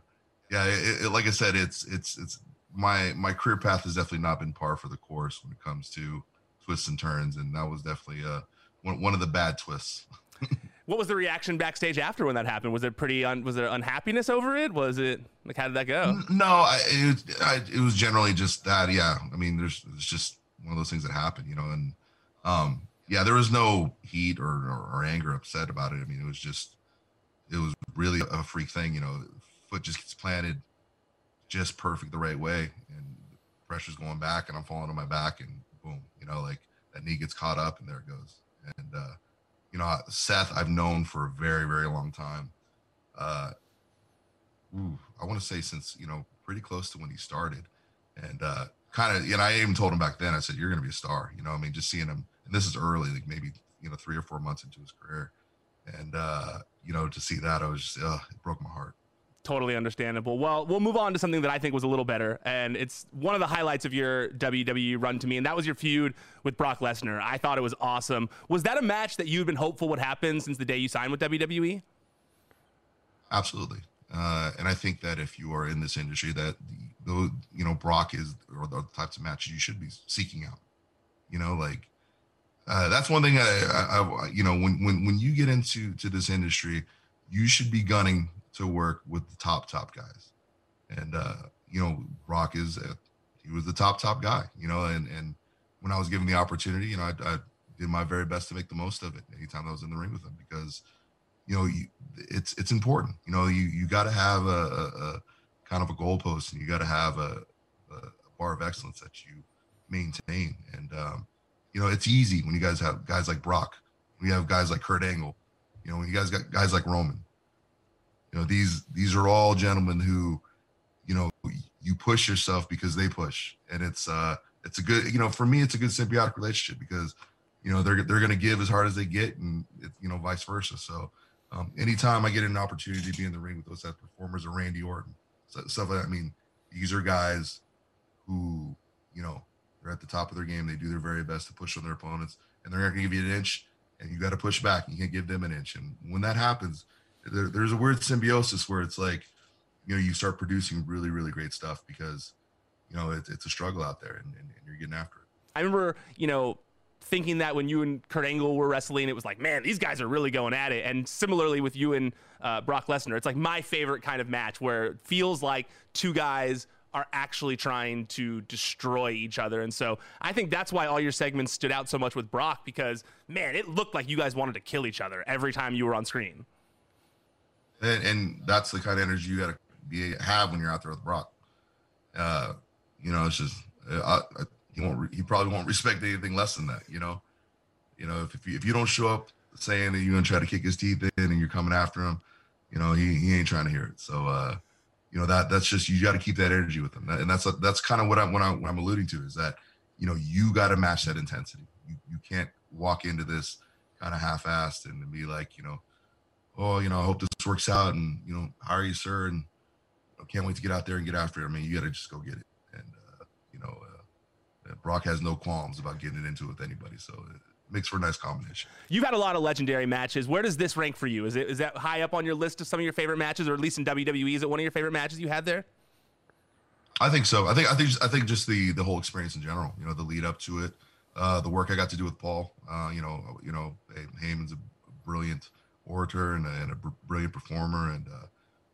yeah, it, it, like I said, it's it's it's my my career path has definitely not been par for the course when it comes to twists and turns, and that was definitely uh one one of the bad twists. what was the reaction backstage after when that happened? Was it pretty? Un- was there unhappiness over it? Was it like how did that go? No, I, it, I, it was generally just that. Yeah, I mean, there's it's just one of those things that happen, you know. And um, yeah, there was no heat or, or, or anger, upset about it. I mean, it was just it was really a freak thing, you know. Foot just gets planted just perfect the right way, and pressure's going back, and I'm falling on my back, and boom, you know, like that knee gets caught up, and there it goes. And uh, you know, Seth, I've known for a very, very long time. Uh, ooh, I want to say since you know pretty close to when he started, and uh, kind of, know, I even told him back then, I said, you're going to be a star. You know, I mean, just seeing him, and this is early, like maybe, you know, three or four months into his career. And, uh, you know, to see that, I was just, uh, it broke my heart. Totally understandable. Well, we'll move on to something that I think was a little better. And it's one of the highlights of your WWE run to me. And that was your feud with Brock Lesnar. I thought it was awesome. Was that a match that you'd been hopeful would happen since the day you signed with WWE? Absolutely. Uh, and I think that if you are in this industry, that the you know Brock is or the types of matches you should be seeking out. You know, like uh, that's one thing. I, I, I, you know when when when you get into to this industry, you should be gunning to work with the top top guys. And uh, you know, Brock is a, he was the top top guy. You know, and and when I was given the opportunity, you know, I, I did my very best to make the most of it anytime I was in the ring with him because you know, you, it's it's important. You know, you you got to have a, a, a, kind of a goalpost, and you got to have a, a, bar of excellence that you maintain. And um, you know, it's easy when you guys have guys like Brock, when you have guys like Kurt Angle, you know, when you guys got guys like Roman. You know, these these are all gentlemen who, you know, you push yourself because they push, and it's uh it's a good you know for me it's a good symbiotic relationship because you know they're they're going to give as hard as they get and it, you know vice versa so um, anytime I get an opportunity to be in the ring with those type performers or Randy Orton, stuff like that, I mean, these are guys who, you know, they're at the top of their game. They do their very best to push on their opponents, and they're not going to give you an inch, and you got to push back. You can't give them an inch. And when that happens, there, there's a weird symbiosis where it's like, you know you start producing really really great stuff because you know it's it's a struggle out there and, and, and you're getting after it. I remember you know thinking that when you and Kurt Angle were wrestling, it was like, man, these guys are really going at it. And similarly with you and uh, Brock Lesnar, it's like my favorite kind of match where it feels like two guys are actually trying to destroy each other. And so I think that's why all your segments stood out so much with Brock because, man, it looked like you guys wanted to kill each other every time you were on screen. And, and that's the kind of energy you got to be have when you're out there with Brock. Uh, you know, it's just uh, I, I, he won't. He probably won't respect anything less than that. You know, you know if if you, if you don't show up saying that you're gonna try to kick his teeth in and you're coming after him, you know he he ain't trying to hear it. So uh, you know that that's just you got to keep that energy with him, and that's that's kind of what I'm what what I'm alluding to is that you know you got to match that intensity. You you can't walk into this kind of half-assed and be like you know oh, you know, I hope this works out and, you know, how are you, sir? And I can't wait to get out there and get after it. I mean, you got to just go get it. And, uh, you know, uh, Brock has no qualms about getting it into it with anybody. So it makes for a nice combination. You've had a lot of legendary matches. Where does this rank for you? Is it is that high up on your list of some of your favorite matches, or at least in WWE? Is it one of your favorite matches you had there? I think so. I think I think I think just the the whole experience in general. You know, the lead up to it, uh, the work I got to do with Paul. Uh, you know, you know, Heyman's a brilliant orator and a, and a brilliant performer. And uh,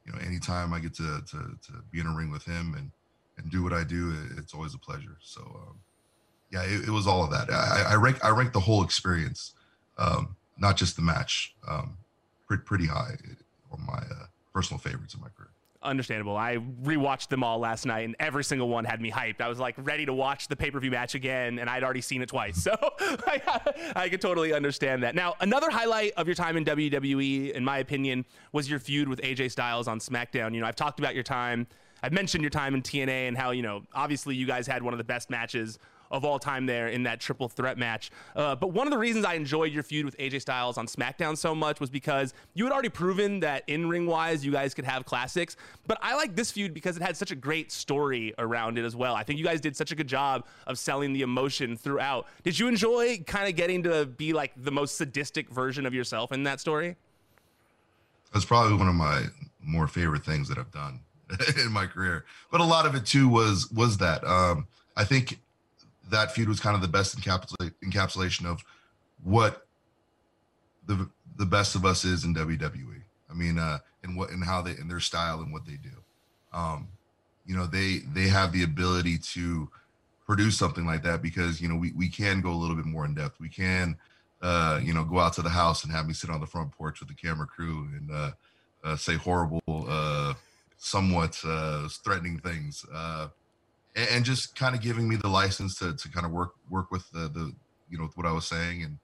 you know, anytime I get to, to to be in a ring with him and and do what I do, it's always a pleasure. So um, yeah, it, it, was all of that. I, I rank I rank the whole experience, um, not just the match, um, pretty, pretty high on my uh, personal favorites in my career understandable. I rewatched them all last night, and every single one had me hyped. I was like ready to watch the pay per view match again, and I'd already seen it twice, so I, I could totally understand that. Now, another highlight of your time in WWE, in my opinion, was your feud with AJ Styles on SmackDown. You know, I've talked about your time. I've mentioned your time in TNA and how, you know, obviously you guys had one of the best matches of all time there in that triple threat match. Uh, but one of the reasons I enjoyed your feud with AJ Styles on SmackDown so much was because you had already proven that in ring wise, you guys could have classics. But I like this feud because it had such a great story around it as well. I think you guys did such a good job of selling the emotion throughout. Did you enjoy kind of getting to be like the most sadistic version of yourself in that story? That's probably one of my more favorite things that I've done in my career. But a lot of it too was was that. Um, I think that feud was kind of the best encapsula- encapsulation of what the the best of us is in WWE. I mean, uh, and what and how they and their style and what they do. Um, you know, they they have the ability to produce something like that because you know we we can go a little bit more in depth. We can uh, you know go out to the house and have me sit on the front porch with the camera crew and uh, uh, say horrible, uh, somewhat uh, threatening things. Uh, and, just kind of giving me the license to to kind of work work with the the you know what I was saying and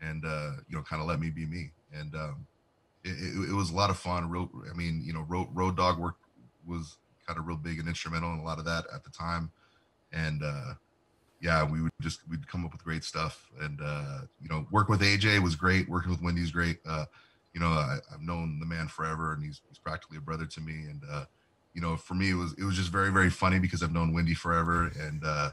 and uh, you know kind of let me be me. And um, it, it, it, was a lot of fun. Real, I mean, you know, road, Road Dogg work was kind of real big and instrumental in a lot of that at the time. And uh, yeah, we would just we'd come up with great stuff. And uh, you know, working with AJ was great. Working with Wendy's great. Uh, you know, I, have known the man forever, and he's he's practically a brother to me. And uh, you know, for me, it was it was just very very funny because I've known Wendy forever, and uh,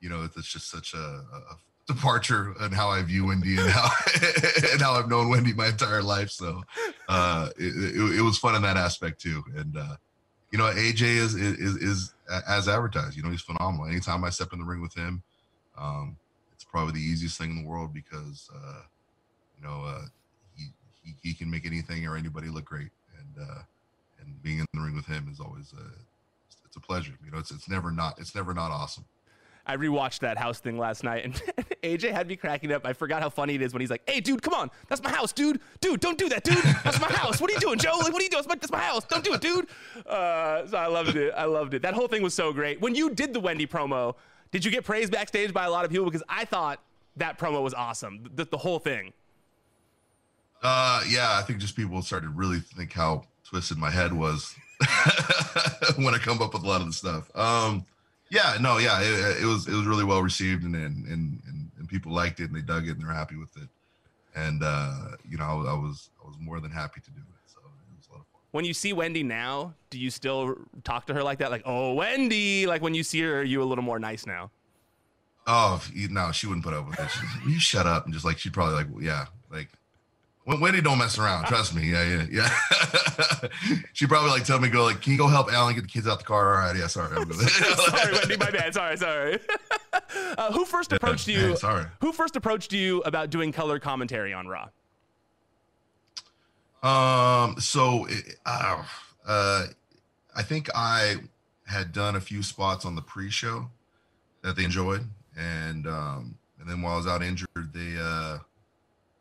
you know, it's just such a, a departure in how I view Wendy and how and how I've known Wendy my entire life. So uh, it, it, it, was fun in that aspect too. And uh, you know, AJ is, is is as advertised. You know, he's phenomenal. Anytime I step in the ring with him, um, it's probably the easiest thing in the world because uh, you know uh, he, he he can make anything or anybody look great. And uh, and being in the ring with him is always a it's a pleasure. You know, it's it's never not it's never not awesome. I rewatched that house thing last night, and AJ had me cracking up. I forgot how funny it is when he's like, "Hey, dude, come on, that's my house, dude. Dude, don't do that, dude. That's my house. What are you doing, Joe? Like, what are you doing? That's my, that's my house. Don't do it, dude." Uh, so I loved it. I loved it. That whole thing was so great. When you did the Wendy promo, did you get praised backstage by a lot of people? Because I thought that promo was awesome. The, the whole thing. Uh, yeah, I think just people started really think how twisted my head was when I come up with a lot of the stuff. Um, yeah, no, yeah, it, it, was it was really well received and, and and and people liked it and they dug it and they're happy with it. And uh, you know, I, I was I was more than happy to do it. So it was a lot of fun. When you see Wendy now, do you still talk to her like that? Like, oh, Wendy. Like when you see her, are you a little more nice now? Oh no, she wouldn't put up with it. She, you shut up and just like she'd probably like, yeah, like Wendy don't mess around. Trust me. Yeah, yeah, yeah. she probably like tell me go like, can you go help Alan get the kids out the car? All right, yeah, sorry. sorry, Wendy, my bad. Sorry, sorry. Uh, who first approached yeah, you? Hey, sorry. Who first approached you about doing color commentary on Raw? Um. So, uh, uh, I think I had done a few spots on the pre-show that they enjoyed, and um, and then while I was out injured, they uh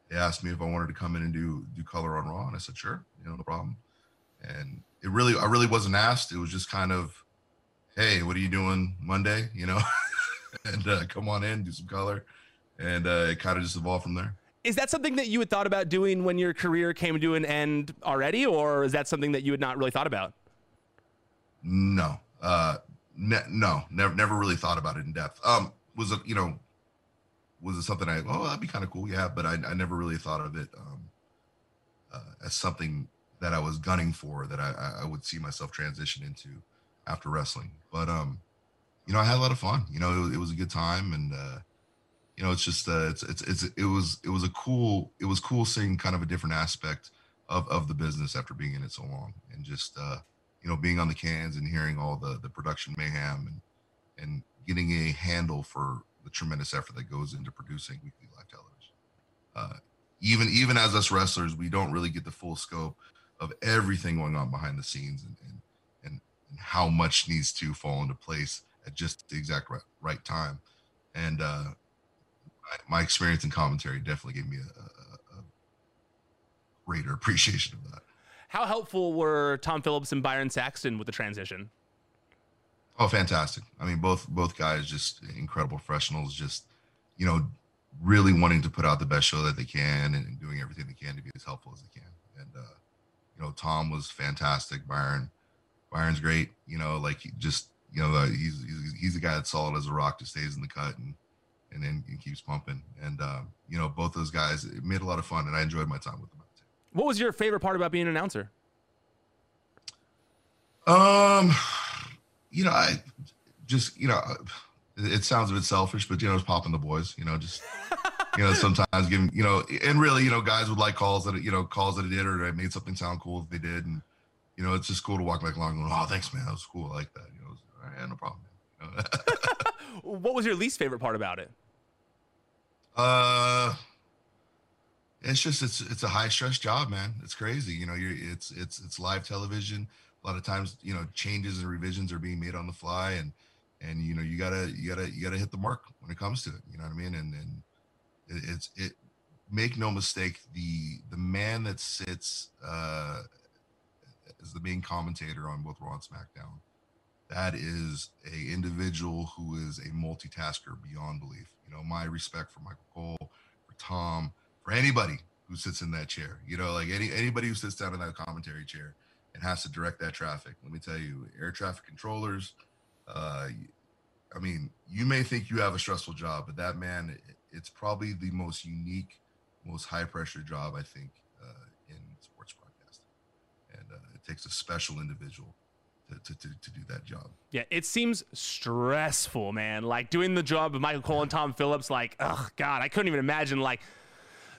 they asked me if I wanted to come in and do do color on Raw, and I said sure, you know, no problem. And it really, I really wasn't asked. It was just kind of, hey, what are you doing Monday? You know, and uh, come on in, do some color, and uh, it kind of just evolved from there. Is that something that you had thought about doing when your career came to an end already, or is that something that you had not really thought about? No, uh, ne- no, never, never really thought about it in depth. Um, was it, you know, was it something I oh that'd be kind of cool yeah but I, I never really thought of it um, uh, as something that I was gunning for that I, I would see myself transition into after wrestling. But um you know I had a lot of fun you know it, it was a good time and uh, you know it's just uh, it's, it's it's it was it was a cool it was cool seeing kind of a different aspect of of the business after being in it so long and just uh you know being on the cans and hearing all the the production mayhem and and getting a handle for the tremendous effort that goes into producing weekly live television. Uh, even even as us wrestlers, we don't really get the full scope of everything going on behind the scenes and and and, and how much needs to fall into place at just the exact right, right time. And uh, my, my, experience in commentary definitely gave me a, a, a greater appreciation of that. How helpful were Tom Phillips and Byron Saxton with the transition? Oh, fantastic! I mean, both both guys just incredible professionals. Just you know, really wanting to put out the best show that they can and, and doing everything they can to be as helpful as they can. And uh, you know, Tom was fantastic. Byron, Byron's great. You know, like just you know, uh, he's, he's he's a guy that's solid as a rock, just stays in the cut and and then and keeps pumping. And uh, you know, both those guys, it made a lot of fun, and I enjoyed my time with them. What was your favorite part about being an announcer? Um you know, I just, you know, it sounds a bit selfish, but you know, it's popping the boys, you know, just you know, sometimes giving, you know, and really, you know, guys would like calls that you know, calls that it did or it made something sound cool if they did. And you know, it's just cool to walk back along going, Oh, thanks, man. That was cool. I like that. You know, was, right, no problem. You know? what was your least favorite part about it? Uh it's just it's it's a high stress job, man. It's crazy. You know, you're it's it's it's live television a lot of times you know changes and revisions are being made on the fly and and you know you gotta you gotta you gotta hit the mark when it comes to it you know what i mean? And and it's it make no mistake the the man that sits uh as the main commentator on both raw and smackdown that is a individual who is a multitasker beyond belief. You know my respect for michael cole for tom for anybody who sits in that chair you know like any anybody who sits down in that commentary chair and has to direct that traffic. Let me tell you, air traffic controllers. Uh, I mean, you may think you have a stressful job, but that man, it's probably the most unique, most high pressure job I think uh, in sports broadcasting, and uh, it takes a special individual to, to, to, do that job. Yeah, it seems stressful, man. Like doing the job of Michael Cole and Tom Phillips, like, oh God, I couldn't even imagine like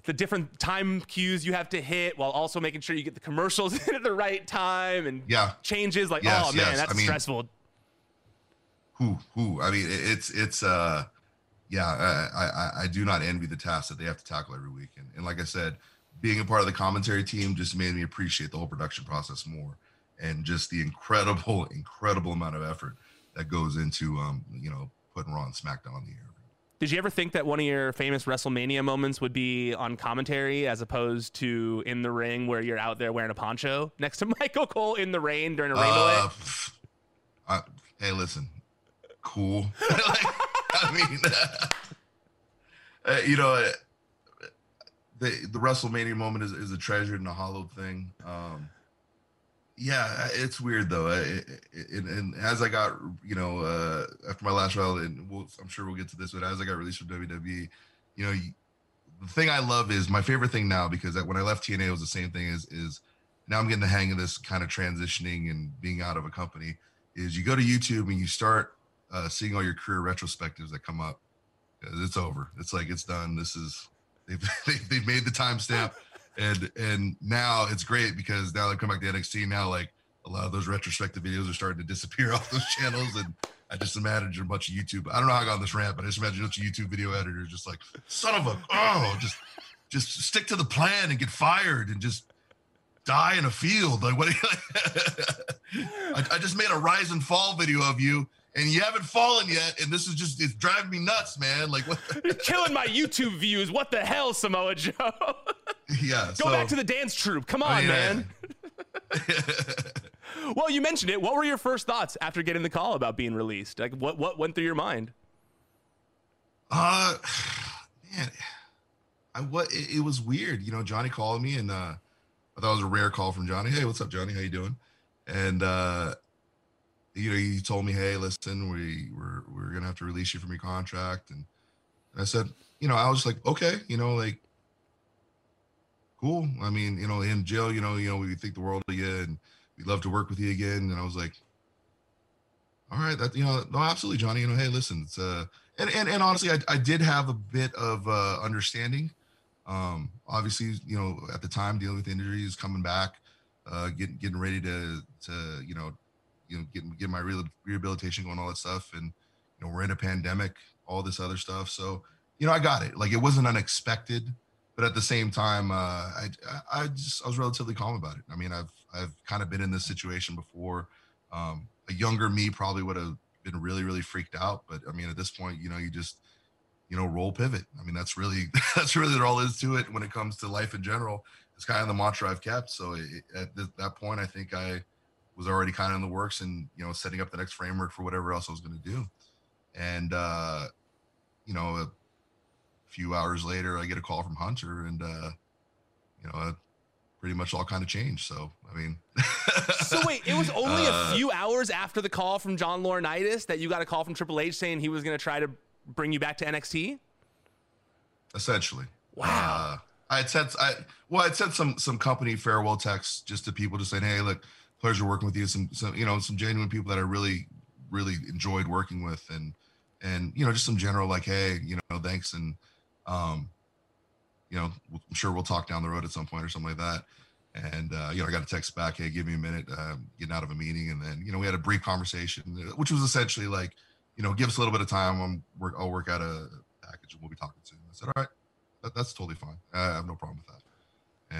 the different time cues you have to hit while also making sure you get the commercials in at the right time and yeah. changes like yes, oh man yes. that's I mean, stressful. who who i mean it's it's uh yeah I, I i do not envy the tasks that they have to tackle every week. And, and like i said being a part of the commentary team just made me appreciate the whole production process more and just the incredible incredible amount of effort that goes into um you know putting raw and smackdown on the air did you ever think that one of your famous WrestleMania moments would be on commentary as opposed to in the ring where you're out there wearing a poncho next to Michael Cole in the rain during a rain uh, hey, listen, cool. like, I mean, uh, you know, uh, the the WrestleMania moment is, is a treasured and a hollowed thing. Um, yeah, it's weird though. It, it, and as I got, you know, uh, after my last trial, and we'll, I'm sure we'll get to this, but as I got released from WWE, you know, the thing I love is my favorite thing now because when I left TNA, it was the same thing. Is is now I'm getting the hang of this kind of transitioning and being out of a company. Is you go to YouTube and you start uh, seeing all your career retrospectives that come up. It's over. It's like it's done. This is they've they've made the timestamp and and now it's great because now they come back to NXT. Now like a lot of those retrospective videos are starting to disappear off those channels, and I just imagine a bunch of YouTube. I don't know how I got on this rant, but I just imagine a bunch of YouTube video editors just like son of a oh, just just stick to the plan and get fired and just die in a field. Like what? I, I just made a rise and fall video of you and you haven't fallen yet, and this is just it's driving me nuts, man. Like what? You're killing my YouTube views. What the hell, Samoa Joe? yeah. Go so, back to the dance troupe. Come on, oh, yeah. man. well, you mentioned it. What were your first thoughts after getting the call about being released? Like, what what went through your mind? Uh, man, I what it, it was weird. You know, Johnny called me, and uh, I thought it was a rare call from Johnny. Hey, what's up, Johnny? How you doing? And uh, you know, he told me, "Hey, listen, we we're we're gonna have to release you from your contract," and, and I said, you know, I was like, okay, you know, like, cool. I mean, you know, in jail, you know, you know, we think the world of you, and we'd love to work with you again. And I was like, all right, that you know, no, absolutely, Johnny. You know, hey, listen, it's uh, and and and honestly, I I did have a bit of uh understanding. Um, obviously, you know, at the time dealing with injuries, coming back, uh, getting getting ready to to you know you know, getting get my rehabilitation going, all that stuff. And you know, we're in a pandemic, all this other stuff. So, you know, I got it. Like it wasn't unexpected, but at the same time, uh, I I just I was relatively calm about it. I mean, I've I've kind of been in this situation before. Um, a younger me probably would have been really really freaked out, but I mean, at this point, you know, you just you know roll pivot. I mean, that's really that's really all is to it when it comes to life in general. It's kind of the mantra I've kept. So it, at that point, I think I was already kind of in the works and you know setting up the next framework for whatever else I was going to do. And uh, you know, a few hours later, I get a call from Hunter, and uh, you know, pretty much all kind of changed. So I mean, so wait, it was only uh, a few hours after the call from John Laurinaitis that you got a call from Triple H saying he was going to try to bring you back to NXT. Essentially, wow. Uh, I had sent I well, I sent some some company farewell texts just to people just saying, hey, look, pleasure working with you. Some, some, you know, some genuine people that I really, really enjoyed working with, and and you know, just some general like, hey, you know, thanks, and um, you know, I'm sure we'll talk down the road at some point or something like that. And uh, you know, I got a text back, hey, give me a minute, uh, getting out of a meeting, and then you know, we had a brief conversation, which was essentially like, you know, give us a little bit of time. I'm work, I'll work out a package, and we'll be talking soon. I said, all right, that, that's totally fine. I have no problem with that.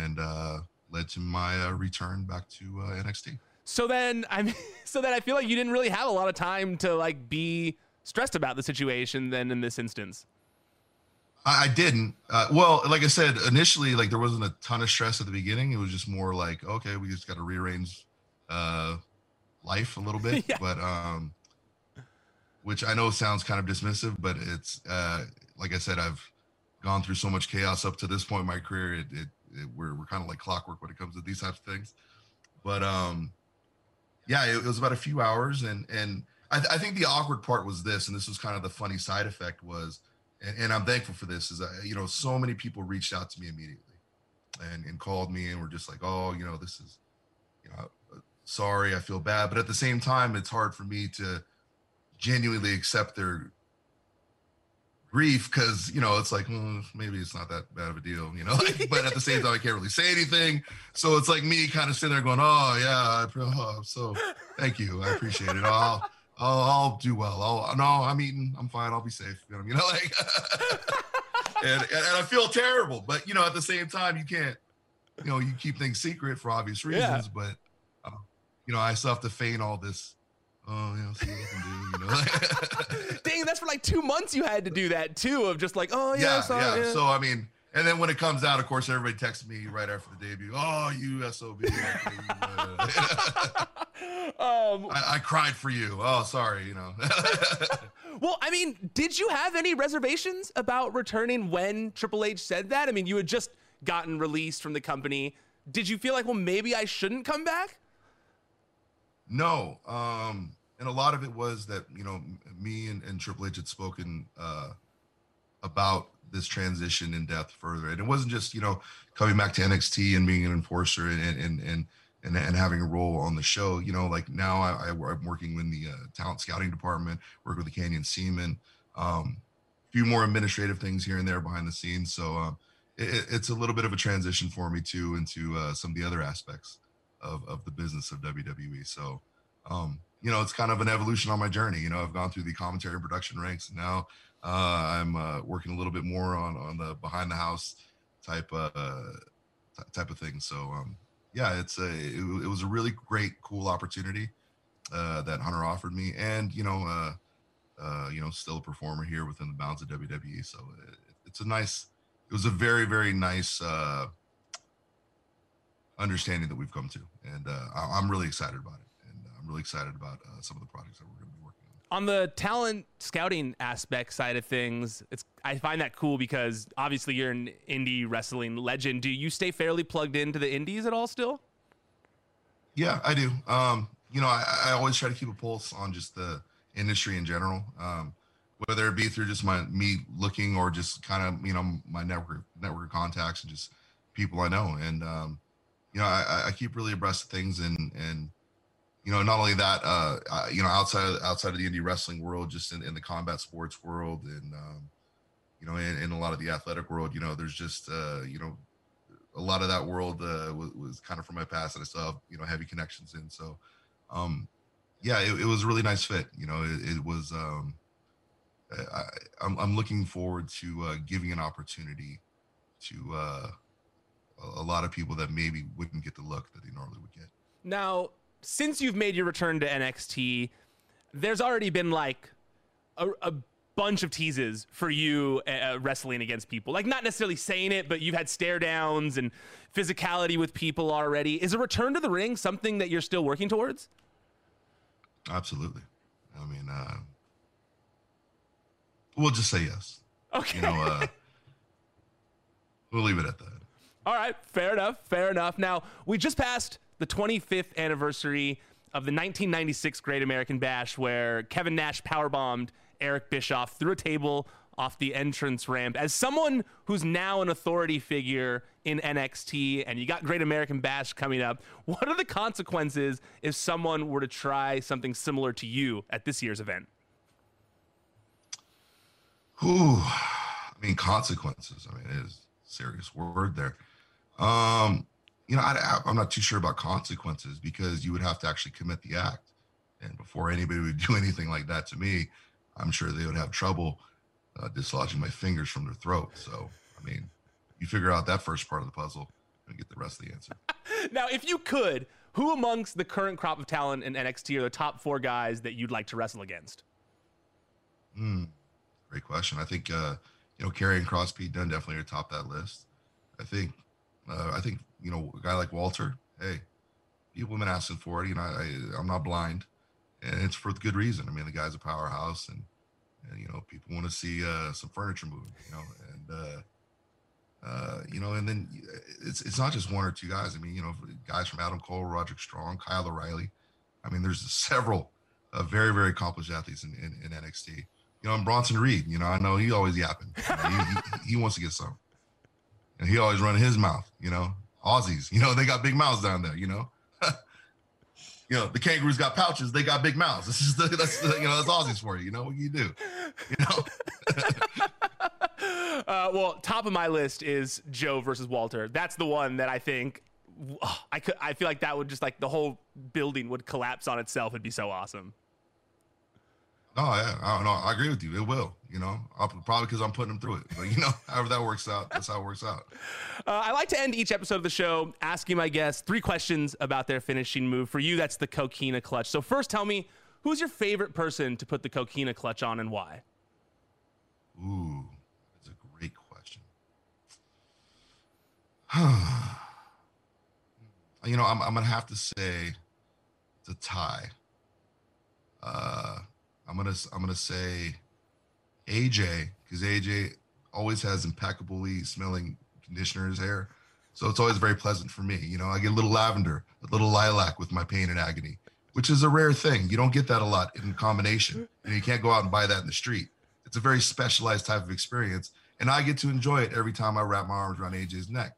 And uh, led to my uh, return back to uh, NXT. So then, I mean, so then I feel like you didn't really have a lot of time to like be stressed about the situation. Then in this instance, I, I didn't. Uh, well, like I said, initially, like there wasn't a ton of stress at the beginning. It was just more like, okay, we just got to rearrange uh, life a little bit. yeah. But um, which I know sounds kind of dismissive, but it's uh, like I said, I've gone through so much chaos up to this point in my career. It, it it, we're we're kind of like clockwork when it comes to these types of things. But um, yeah, it, it was about a few hours, and and I, I, think the awkward part was this, and this was kind of the funny side effect was, and, and I'm thankful for this, is that you know so many people reached out to me immediately, and and called me and were just like, oh, you know, this is, you know, sorry, I feel bad, but at the same time, it's hard for me to genuinely accept their grief because you know it's like well, maybe it's not that bad of a deal you know like, but at the same time i can't really say anything. So it's like me kind of sitting there going oh yeah I, oh, so thank you i appreciate it. I'll I'll, I'll do well. I'll no i'm eating i'm fine i'll be safe you know, you know like and, and, and i feel terrible but you know at the same time you can't you know you keep things secret for obvious reasons yeah. but uh, you know i still have to feign all this oh, you know, see what I can do, you know. Dang, that's for like two months you had to do that too, of just like, oh yeah, yeah, yeah. So I mean, and then when it comes out, of course, everybody texts me right after the debut. Oh, you sob. um, I, I, cried for you. Oh, sorry. You know. well, I mean, did you have any reservations about returning when Triple H said that? I mean, you had just gotten released from the company. Did you feel like, well, maybe I shouldn't come back? No. Um, and a lot of it was that you know me and, and Triple H had spoken uh, about this transition in depth further, and it wasn't just you know coming back to NXT and being an enforcer and and and and, and having a role on the show. You know, like now I, am working in the uh, talent scouting department, work with the Canyon Ceman, um, a few more administrative things here and there behind the scenes. So. It, it's a little bit of a transition for me too into uh, some of the other aspects of of the business of WWE. So, um, you know, it's kind of an evolution on my journey. You know, I've gone through the commentary and production ranks, and now uh, I'm uh, working a little bit more on on the behind the house type uh, type of thing. So, um, yeah, it's a it, it, was a really great, cool opportunity uh, that Hunter offered me, and you know, uh, uh, you know, still a performer here within the bounds of WWE. So it, it's a nice, it was a very, very nice understanding that we've come to, and I, am really excited about it, I'm really excited about uh, some of the projects that we're going to be working on. On the talent scouting aspect side of things, it's I find that cool because obviously you're an indie wrestling legend. Do you stay fairly plugged into the indies at all still? Yeah, I do. Um, you know, I, I always try to keep a pulse on just the industry in general. Um, whether it be through just my me looking or just kind of you know my network network of contacts and just people I know. And um, you know, I, I keep really abreast of things and and you know, not only that, uh, you know, outside of, outside of the indie wrestling world, just in, in the combat sports world, and um, you know, in, in a lot of the athletic world, you know, there's just uh, you know, a lot of that world uh, was, was kind of from my past that I still have you know heavy connections in. So, um, yeah, it, it was a really nice fit. You know, it, it was. Um, I, I'm, I'm looking forward to uh, giving an opportunity to uh, a lot of people that maybe wouldn't get the look that they normally would get. Now, since you've made your return to NXT, there's already been like a, a bunch of teases for you uh, uh, wrestling against people. Like not necessarily saying it, but you've had stare downs and physicality with people already. Is a return to the ring something that you're still working towards? Absolutely. I mean, uh, we'll just say yes. Okay. You know, uh, we'll leave it at that. All right, fair enough. Fair enough. Now we just passed the 25th anniversary of the 1996 Great American Bash, where Kevin Nash powerbombed Eric Bischoff through a table off the entrance ramp. As someone who's now an authority figure in NXT and you got Great American Bash coming up, what are the consequences if someone were to try something similar to you at this year's event? Whew. I mean, consequences. I mean, it is serious word there. Um, you know, I, I'm not too sure about consequences because you would have to actually commit the act. And before anybody would do anything like that to me, I'm sure they would have trouble uh, dislodging my fingers from their throat. So, I mean, you figure out that first part of the puzzle and get the rest of the answer. now, if you could, who amongst the current crop of talent in NXT are the top four guys that you'd like to wrestle against? Hmm, great question. I think uh, you know Karrion Pete Dunne definitely are top that list. I think uh, I think you know a guy like Walter. Hey, people have been asking for it. You know, I, I'm not blind, and it's for good reason. I mean, the guy's a powerhouse, and and you know people want to see uh, some furniture moving. You know, and uh, uh, you know, and then it's it's not just one or two guys. I mean, you know, guys from Adam Cole, Roderick Strong, Kyle O'Reilly. I mean, there's several uh, very very accomplished athletes in, in, in, NXT. You know, and Bronson Reed. You know, I know he always yapping. You know, he, he, he, wants to get some, and he always running his mouth. You know, Aussies. You know, they got big mouths down there. You know. you know, the kangaroos got pouches, they got big mouths. This is the, that's the, you know, that's Aussies for you. You know what you do, you know. uh, well, top of my list is Joe versus Walter. That's the one that I think I could. I feel like that would just like the whole building would collapse on itself. It'd be so awesome. Oh yeah, I, no, I agree with you. It will, you know, I'll, probably because I'm putting them through it. But you know, however that works out, that's how it works out. Uh, I like to end each episode of the show asking my guests three questions about their finishing move. For you, that's the coquina clutch. So first, tell me who's your favorite person to put the coquina clutch on and why. Ooh, that's a great question. you know, I'm, I'm gonna have to say it's a tie. Uh I'm gonna I'm gonna say AJ because AJ always has impeccably smelling conditioner in his hair, so it's always very pleasant for me. You know, I get a little lavender, a little lilac with my pain and agony, which is a rare thing. You don't get that a lot in combination, and you can't go out and buy that in the street. It's a very specialized type of experience, and I get to enjoy it every time I wrap my arms around AJ's neck.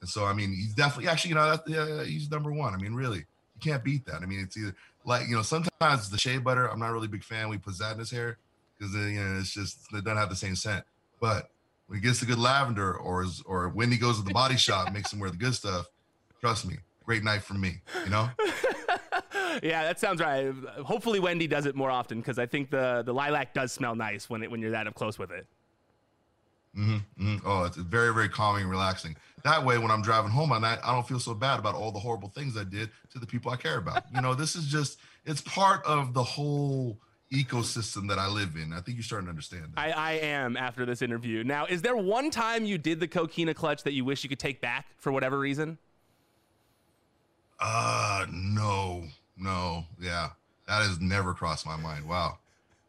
And so, I mean, he's definitely actually, you know, that's, uh, he's number one. I mean, really, you can't beat that. I mean, it's either like you know sometimes the shea butter i'm not really big fan we put that in his hair because you know it's just it doesn't have the same scent but when he gets the good lavender, or is, or Wendy goes to the body shop, makes him wear the good stuff. Trust me, great night for me. You know. yeah, that sounds right. Hopefully, Wendy does it more often because I think the the lilac does smell nice when it when you're that up close with it. Mm-hmm, mm-hmm. Oh, it's very, very calming and relaxing. That way, when I'm driving home on that, I don't feel so bad about all the horrible things I did to the people I care about. You know, this is just, it's part of the whole ecosystem that I live in. I think you're starting to understand that. I, I am after this interview. Now, is there one time you did the coquina clutch that you wish you could take back for whatever reason? Uh, no, no. Yeah, that has never crossed my mind. Wow.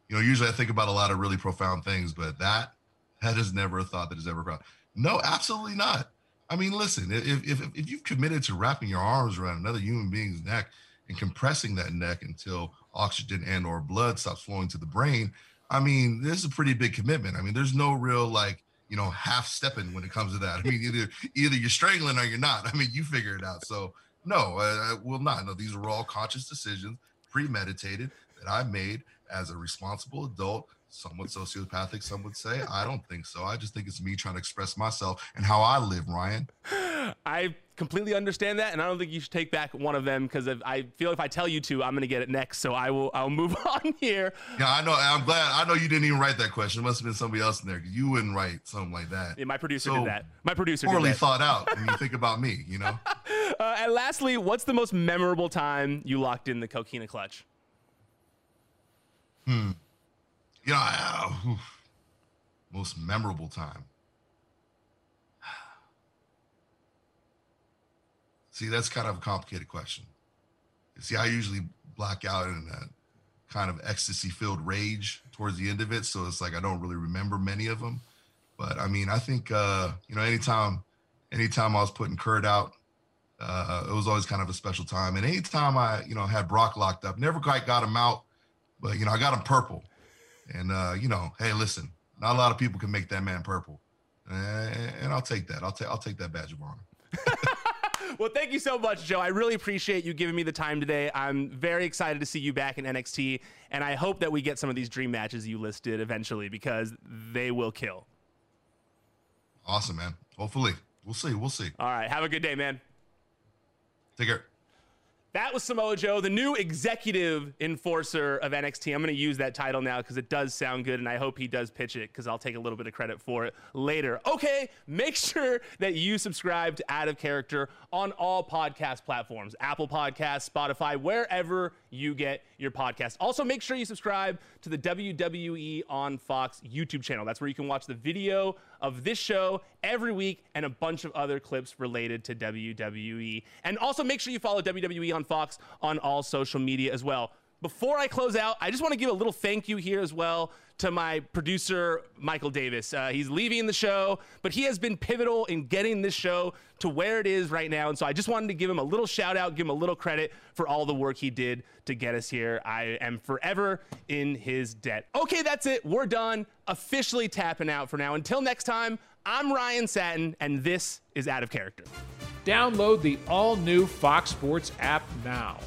You know, usually I think about a lot of really profound things, but that, that is never a thought that is ever crossed. No, absolutely not. I mean, listen, if, if, if you've committed to wrapping your arms around another human being's neck and compressing that neck until oxygen and or blood stops flowing to the brain, I mean, this is a pretty big commitment. I mean, there's no real like, you know, half stepping when it comes to that. I mean, either either you're strangling or you're not. I mean, you figure it out. So no, I, I will not. No, these are all conscious decisions, premeditated that I made as a responsible adult somewhat sociopathic, some would say. I don't think so. I just think it's me trying to express myself and how I live, Ryan. I completely understand that, and I don't think you should take back one of them because I feel if I tell you to, I'm going to get it next. So I will. I'll move on here. Yeah, I know. I'm glad. I know you didn't even write that question. It must have been somebody else in there you wouldn't write something like that. Yeah, my producer so did that. My producer poorly thought out. When you think about me, you know. Uh, and lastly, what's the most memorable time you locked in the coquina clutch? Hmm. Yeah, uh, most memorable time. See, that's kind of a complicated question. See, I usually black out in a kind of ecstasy filled rage towards the end of it. So it's like I don't really remember many of them. But I mean, I think uh, you know, anytime anytime I was putting Kurt out, uh, it was always kind of a special time. And anytime I, you know, had Brock locked up, never quite got him out, but you know, I got him purple. And uh, you know, hey, listen, not a lot of people can make that man purple, and I'll take that. I'll take I'll take that badge of honor. well, thank you so much, Joe. I really appreciate you giving me the time today. I'm very excited to see you back in NXT, and I hope that we get some of these dream matches you listed eventually because they will kill. Awesome, man. Hopefully, we'll see. We'll see. All right. Have a good day, man. Take care. That was Samoa Joe, the new executive enforcer of NXT. I'm going to use that title now because it does sound good, and I hope he does pitch it because I'll take a little bit of credit for it later. Okay, make sure that you subscribe to Out of Character on all podcast platforms Apple Podcasts, Spotify, wherever you get your podcast. Also, make sure you subscribe to the WWE on Fox YouTube channel. That's where you can watch the video of this show every week and a bunch of other clips related to WWE. And also make sure you follow WWE on Fox on all social media as well. Before I close out, I just want to give a little thank you here as well to my producer, Michael Davis. Uh, he's leaving the show, but he has been pivotal in getting this show to where it is right now. And so I just wanted to give him a little shout out, give him a little credit for all the work he did to get us here. I am forever in his debt. Okay, that's it. We're done. Officially tapping out for now. Until next time, I'm Ryan Satin, and this is Out of Character. Download the all new Fox Sports app now